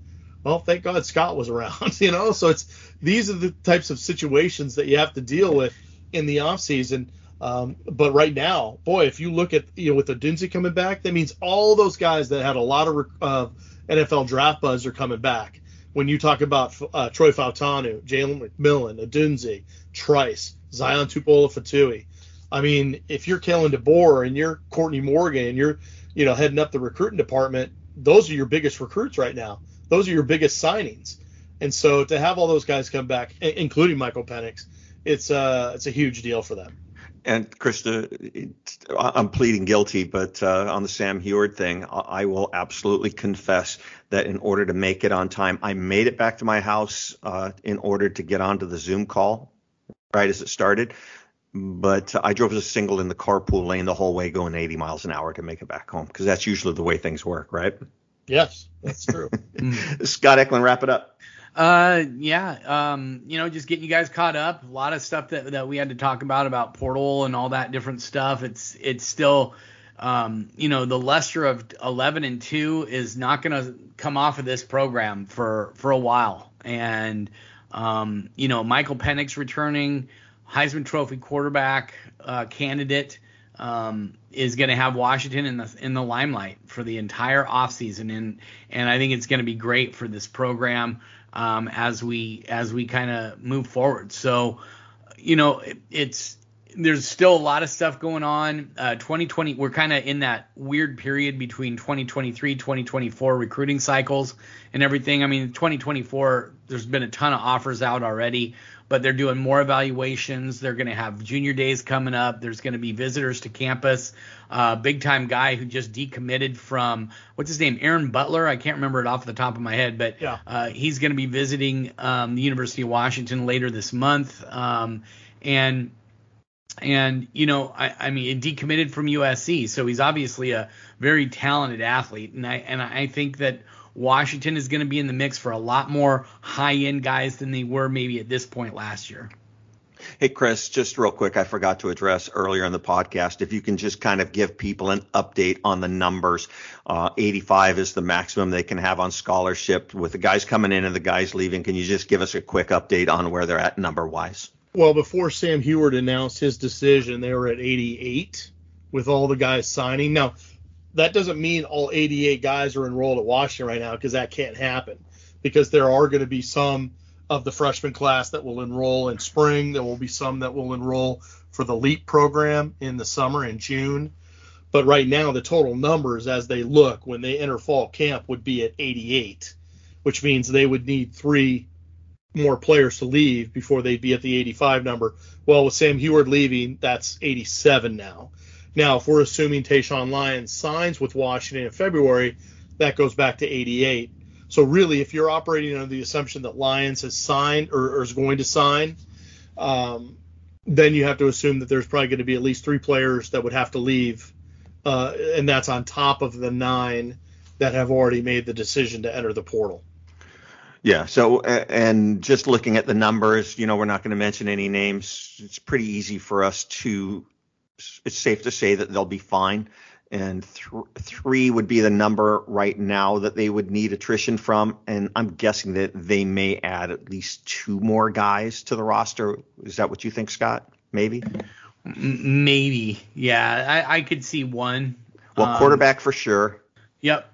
well, thank God Scott was around, you know. So it's these are the types of situations that you have to deal with in the off season. Um, but right now, boy, if you look at you know with Odunze coming back, that means all those guys that had a lot of uh, NFL draft buzz are coming back. When you talk about uh, Troy Fautanu, Jalen McMillan, Odunze, Trice, Zion Tupuola-Fetui, I mean, if you're Kalen DeBoer and you're Courtney Morgan and you're, you know, heading up the recruiting department, those are your biggest recruits right now. Those are your biggest signings. And so to have all those guys come back, including Michael Penix, it's uh it's a huge deal for them. And Krista, I'm pleading guilty, but uh, on the Sam Huard thing, I will absolutely confess that in order to make it on time, I made it back to my house uh, in order to get onto the Zoom call right as it started but I drove as a single in the carpool lane the whole way, going 80 miles an hour to make it back home because that's usually the way things work, right? Yes, that's true. Scott Eklund, wrap it up. Uh, yeah. Um, you know, just getting you guys caught up. A lot of stuff that that we had to talk about about Portal and all that different stuff. It's it's still. Um, you know, the luster of 11 and 2 is not going to come off of this program for for a while. And um, you know, Michael Penix returning, Heisman Trophy quarterback uh, candidate um, is going to have Washington in the in the limelight for the entire offseason, and and I think it's going to be great for this program um, as we as we kind of move forward. So, you know, it, it's there's still a lot of stuff going on. Uh, 2020, we're kind of in that weird period between 2023, 2024 recruiting cycles and everything. I mean, 2024, there's been a ton of offers out already but they're doing more evaluations. They're going to have junior days coming up. There's going to be visitors to campus. Uh, big time guy who just decommitted from what's his name, Aaron Butler. I can't remember it off the top of my head, but yeah. uh, he's going to be visiting um, the University of Washington later this month. Um, and and you know, I, I mean, decommitted from USC, so he's obviously a very talented athlete, and I and I think that Washington is going to be in the mix for a lot more high end guys than they were maybe at this point last year. Hey, Chris, just real quick, I forgot to address earlier in the podcast. If you can just kind of give people an update on the numbers. Uh, 85 is the maximum they can have on scholarship with the guys coming in and the guys leaving. Can you just give us a quick update on where they're at number wise? Well, before Sam Huard announced his decision, they were at 88 with all the guys signing. Now, that doesn't mean all 88 guys are enrolled at Washington right now because that can't happen because there are going to be some of the freshman class that will enroll in spring. There will be some that will enroll for the LEAP program in the summer in June. But right now, the total numbers as they look when they enter fall camp would be at 88, which means they would need three more players to leave before they'd be at the 85 number. Well, with Sam Huard leaving, that's 87 now. Now, if we're assuming Tayshawn Lyons signs with Washington in February, that goes back to 88. So really, if you're operating under the assumption that Lyons has signed or, or is going to sign, um, then you have to assume that there's probably going to be at least three players that would have to leave, uh, and that's on top of the nine that have already made the decision to enter the portal. Yeah. So, and just looking at the numbers, you know, we're not going to mention any names. It's pretty easy for us to it's safe to say that they'll be fine. And th- three would be the number right now that they would need attrition from. And I'm guessing that they may add at least two more guys to the roster. Is that what you think, Scott? Maybe? Maybe. Yeah. I, I could see one. Well, quarterback um, for sure. Yep.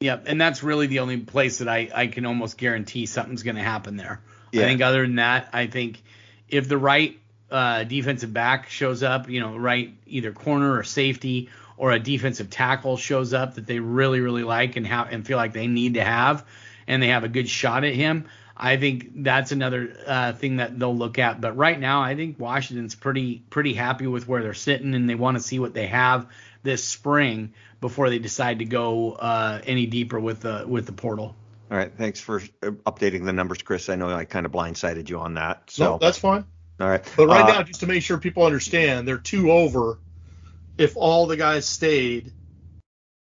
Yep. And that's really the only place that I, I can almost guarantee something's going to happen there. Yeah. I think other than that, I think if the right uh, defensive back shows up, you know, right either corner or safety, or a defensive tackle shows up that they really really like and have and feel like they need to have, and they have a good shot at him. I think that's another uh, thing that they'll look at. But right now, I think Washington's pretty pretty happy with where they're sitting, and they want to see what they have this spring before they decide to go uh, any deeper with the with the portal. All right, thanks for updating the numbers, Chris. I know I kind of blindsided you on that. So no, that's fine. All right. But right uh, now, just to make sure people understand, they're two over. If all the guys stayed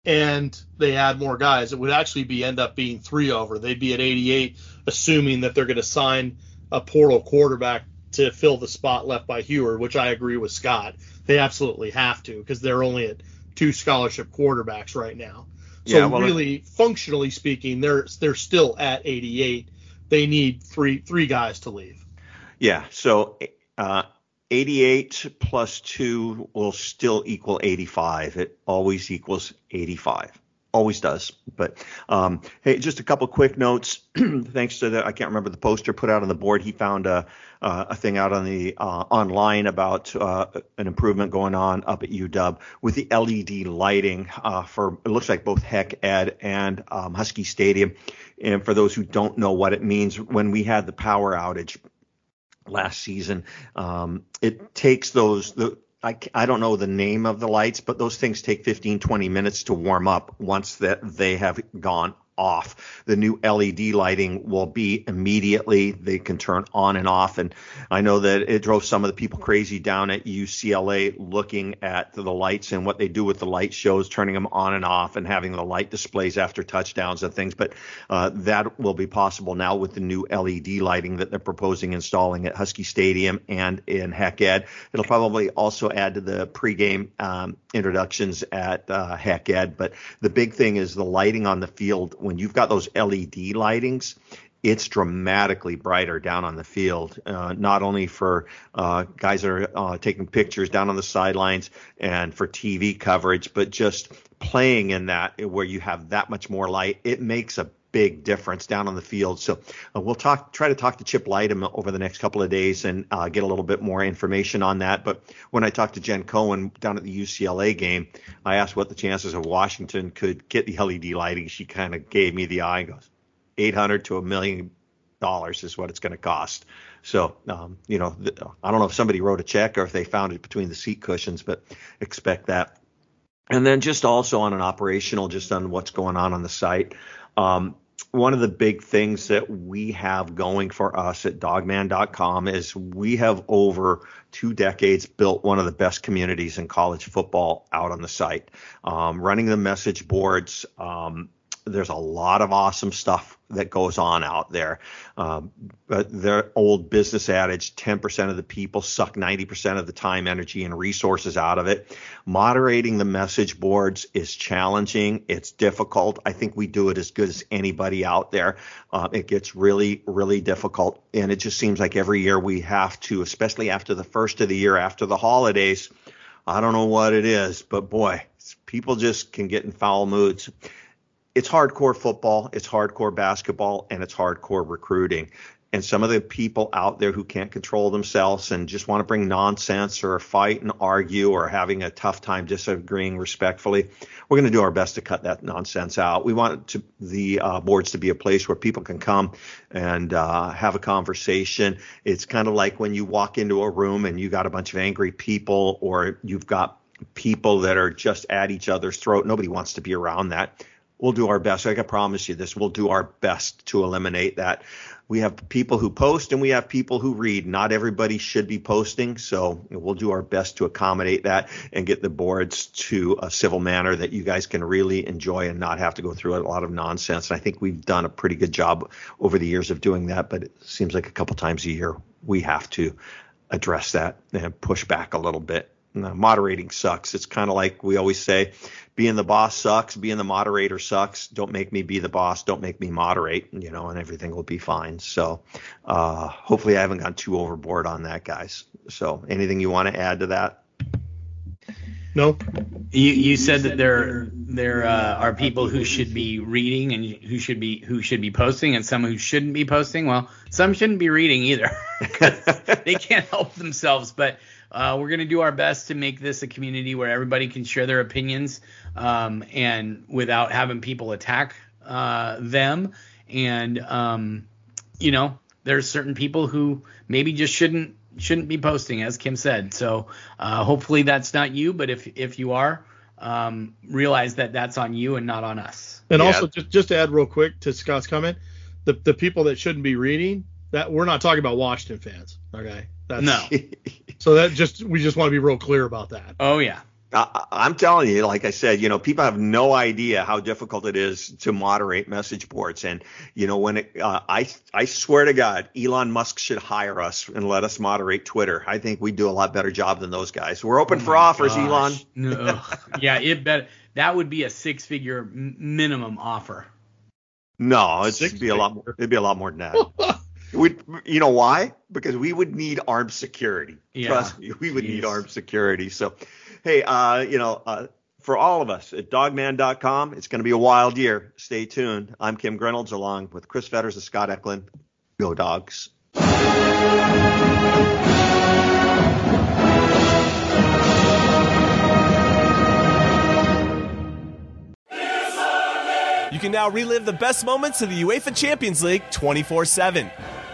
and they had more guys, it would actually be end up being three over. They'd be at 88, assuming that they're going to sign a portal quarterback to fill the spot left by Huard, which I agree with Scott. They absolutely have to because they're only at two scholarship quarterbacks right now. So yeah, well, really, functionally speaking, they're they're still at 88. They need three three guys to leave. Yeah. So uh, 88 plus 2 will still equal 85. It always equals 85. Always does. But um, hey, just a couple quick notes. Thanks to the I can't remember the poster put out on the board. He found a uh, a thing out on the uh, online about uh, an improvement going on up at UW with the LED lighting uh, for it looks like both Hec Ed and um, Husky Stadium. And for those who don't know what it means, when we had the power outage last season. Um, it takes those the I, I don't know the name of the lights, but those things take 15, 20 minutes to warm up once that they have gone off. The new LED lighting will be immediately. They can turn on and off. And I know that it drove some of the people crazy down at UCLA looking at the lights and what they do with the light shows, turning them on and off and having the light displays after touchdowns and things. But uh, that will be possible now with the new LED lighting that they're proposing installing at Husky Stadium and in Hec Ed. It'll probably also add to the pregame um, introductions at uh, Hec Ed. But the big thing is the lighting on the field when you've got those LED lightings, it's dramatically brighter down on the field. Uh, not only for uh, guys that are uh, taking pictures down on the sidelines and for TV coverage, but just playing in that where you have that much more light, it makes a big difference down on the field. So uh, we'll talk, try to talk to Chip Lydum over the next couple of days and uh, get a little bit more information on that. But when I talked to Jen Cohen down at the UCLA game, I asked what the chances of Washington could get the LED lighting. She kind of gave me the eye and goes, 800 to a million dollars is what it's going to cost. So, um, you know, th- I don't know if somebody wrote a check or if they found it between the seat cushions, but expect that. And then just also on an operational, just on what's going on on the site. Um, one of the big things that we have going for us at Dawgman.com is we have over two decades built one of the best communities in college football out on the site. Um, running the message boards, um, there's a lot of awesome stuff that goes on out there. Um, but their old business adage 10% of the people suck 90% of the time, energy, and resources out of it. Moderating the message boards is challenging. It's difficult. I think we do it as good as anybody out there. Uh, it gets really, really difficult. And it just seems like every year we have to, especially after the first of the year, after the holidays. I don't know what it is, but boy, people just can get in foul moods it's hardcore football, it's hardcore basketball, and it's hardcore recruiting. And some of the people out there who can't control themselves and just want to bring nonsense or fight and argue or having a tough time disagreeing respectfully, we're going to do our best to cut that nonsense out. We want to, the uh, boards to be a place where people can come and uh, have a conversation. It's kind of like when you walk into a room and you got a bunch of angry people or you've got people that are just at each other's throat. Nobody wants to be around that we'll do our best. I can promise you this. We'll do our best to eliminate that. We have people who post and we have people who read. Not everybody should be posting, so we'll do our best to accommodate that and get the boards to a civil manner that you guys can really enjoy and not have to go through a lot of nonsense. And I think we've done a pretty good job over the years of doing that, but it seems like a couple times a year we have to address that and push back a little bit. Moderating sucks. It's kind of like we always say being the boss sucks, being the moderator sucks. Don't make me be the boss. Don't make me moderate, you know, and everything will be fine. So, uh, hopefully I haven't gone too overboard on that, guys. So, anything you want to add to that? No. You you said that there there uh, are people who should be reading and who should be who should be posting and some who shouldn't be posting. Well, some shouldn't be reading either because they can't help themselves. But uh, we're gonna do our best to make this a community where everybody can share their opinions um, and without having people attack uh, them. And um, you know, there's certain people who maybe just shouldn't shouldn't be posting, as Kim said. So uh, hopefully that's not you, but if if you are, um, realize that that's on you and not on us. And yeah. also, just just to add real quick to Scott's comment, the the people that shouldn't be reading that we're not talking about Washington fans, okay? That's, no. so that just we just want to be real clear about that. Oh yeah. I, am telling you, like I said, you know, people have no idea how difficult it is to moderate message boards. And you know, when it, uh, I I swear to God, Elon Musk should hire us and let us moderate Twitter. I think we do a lot better job than those guys. We're open oh for offers, gosh. Elon. no, yeah, it bet that would be a six figure minimum offer. No, it'd be a lot more. It'd be a lot more than that. we, you know why? Because we would need armed security. Yeah. Trust me, we would Jeez. need armed security. So Hey, uh, you know, uh, for all of us at Dawgman.com, it's going to be a wild year. Stay tuned. I'm Kim Grinolds along with Chris Fetters and Scott Eklund. Go dogs. You can now relive the best moments of the UEFA Champions League 24 7.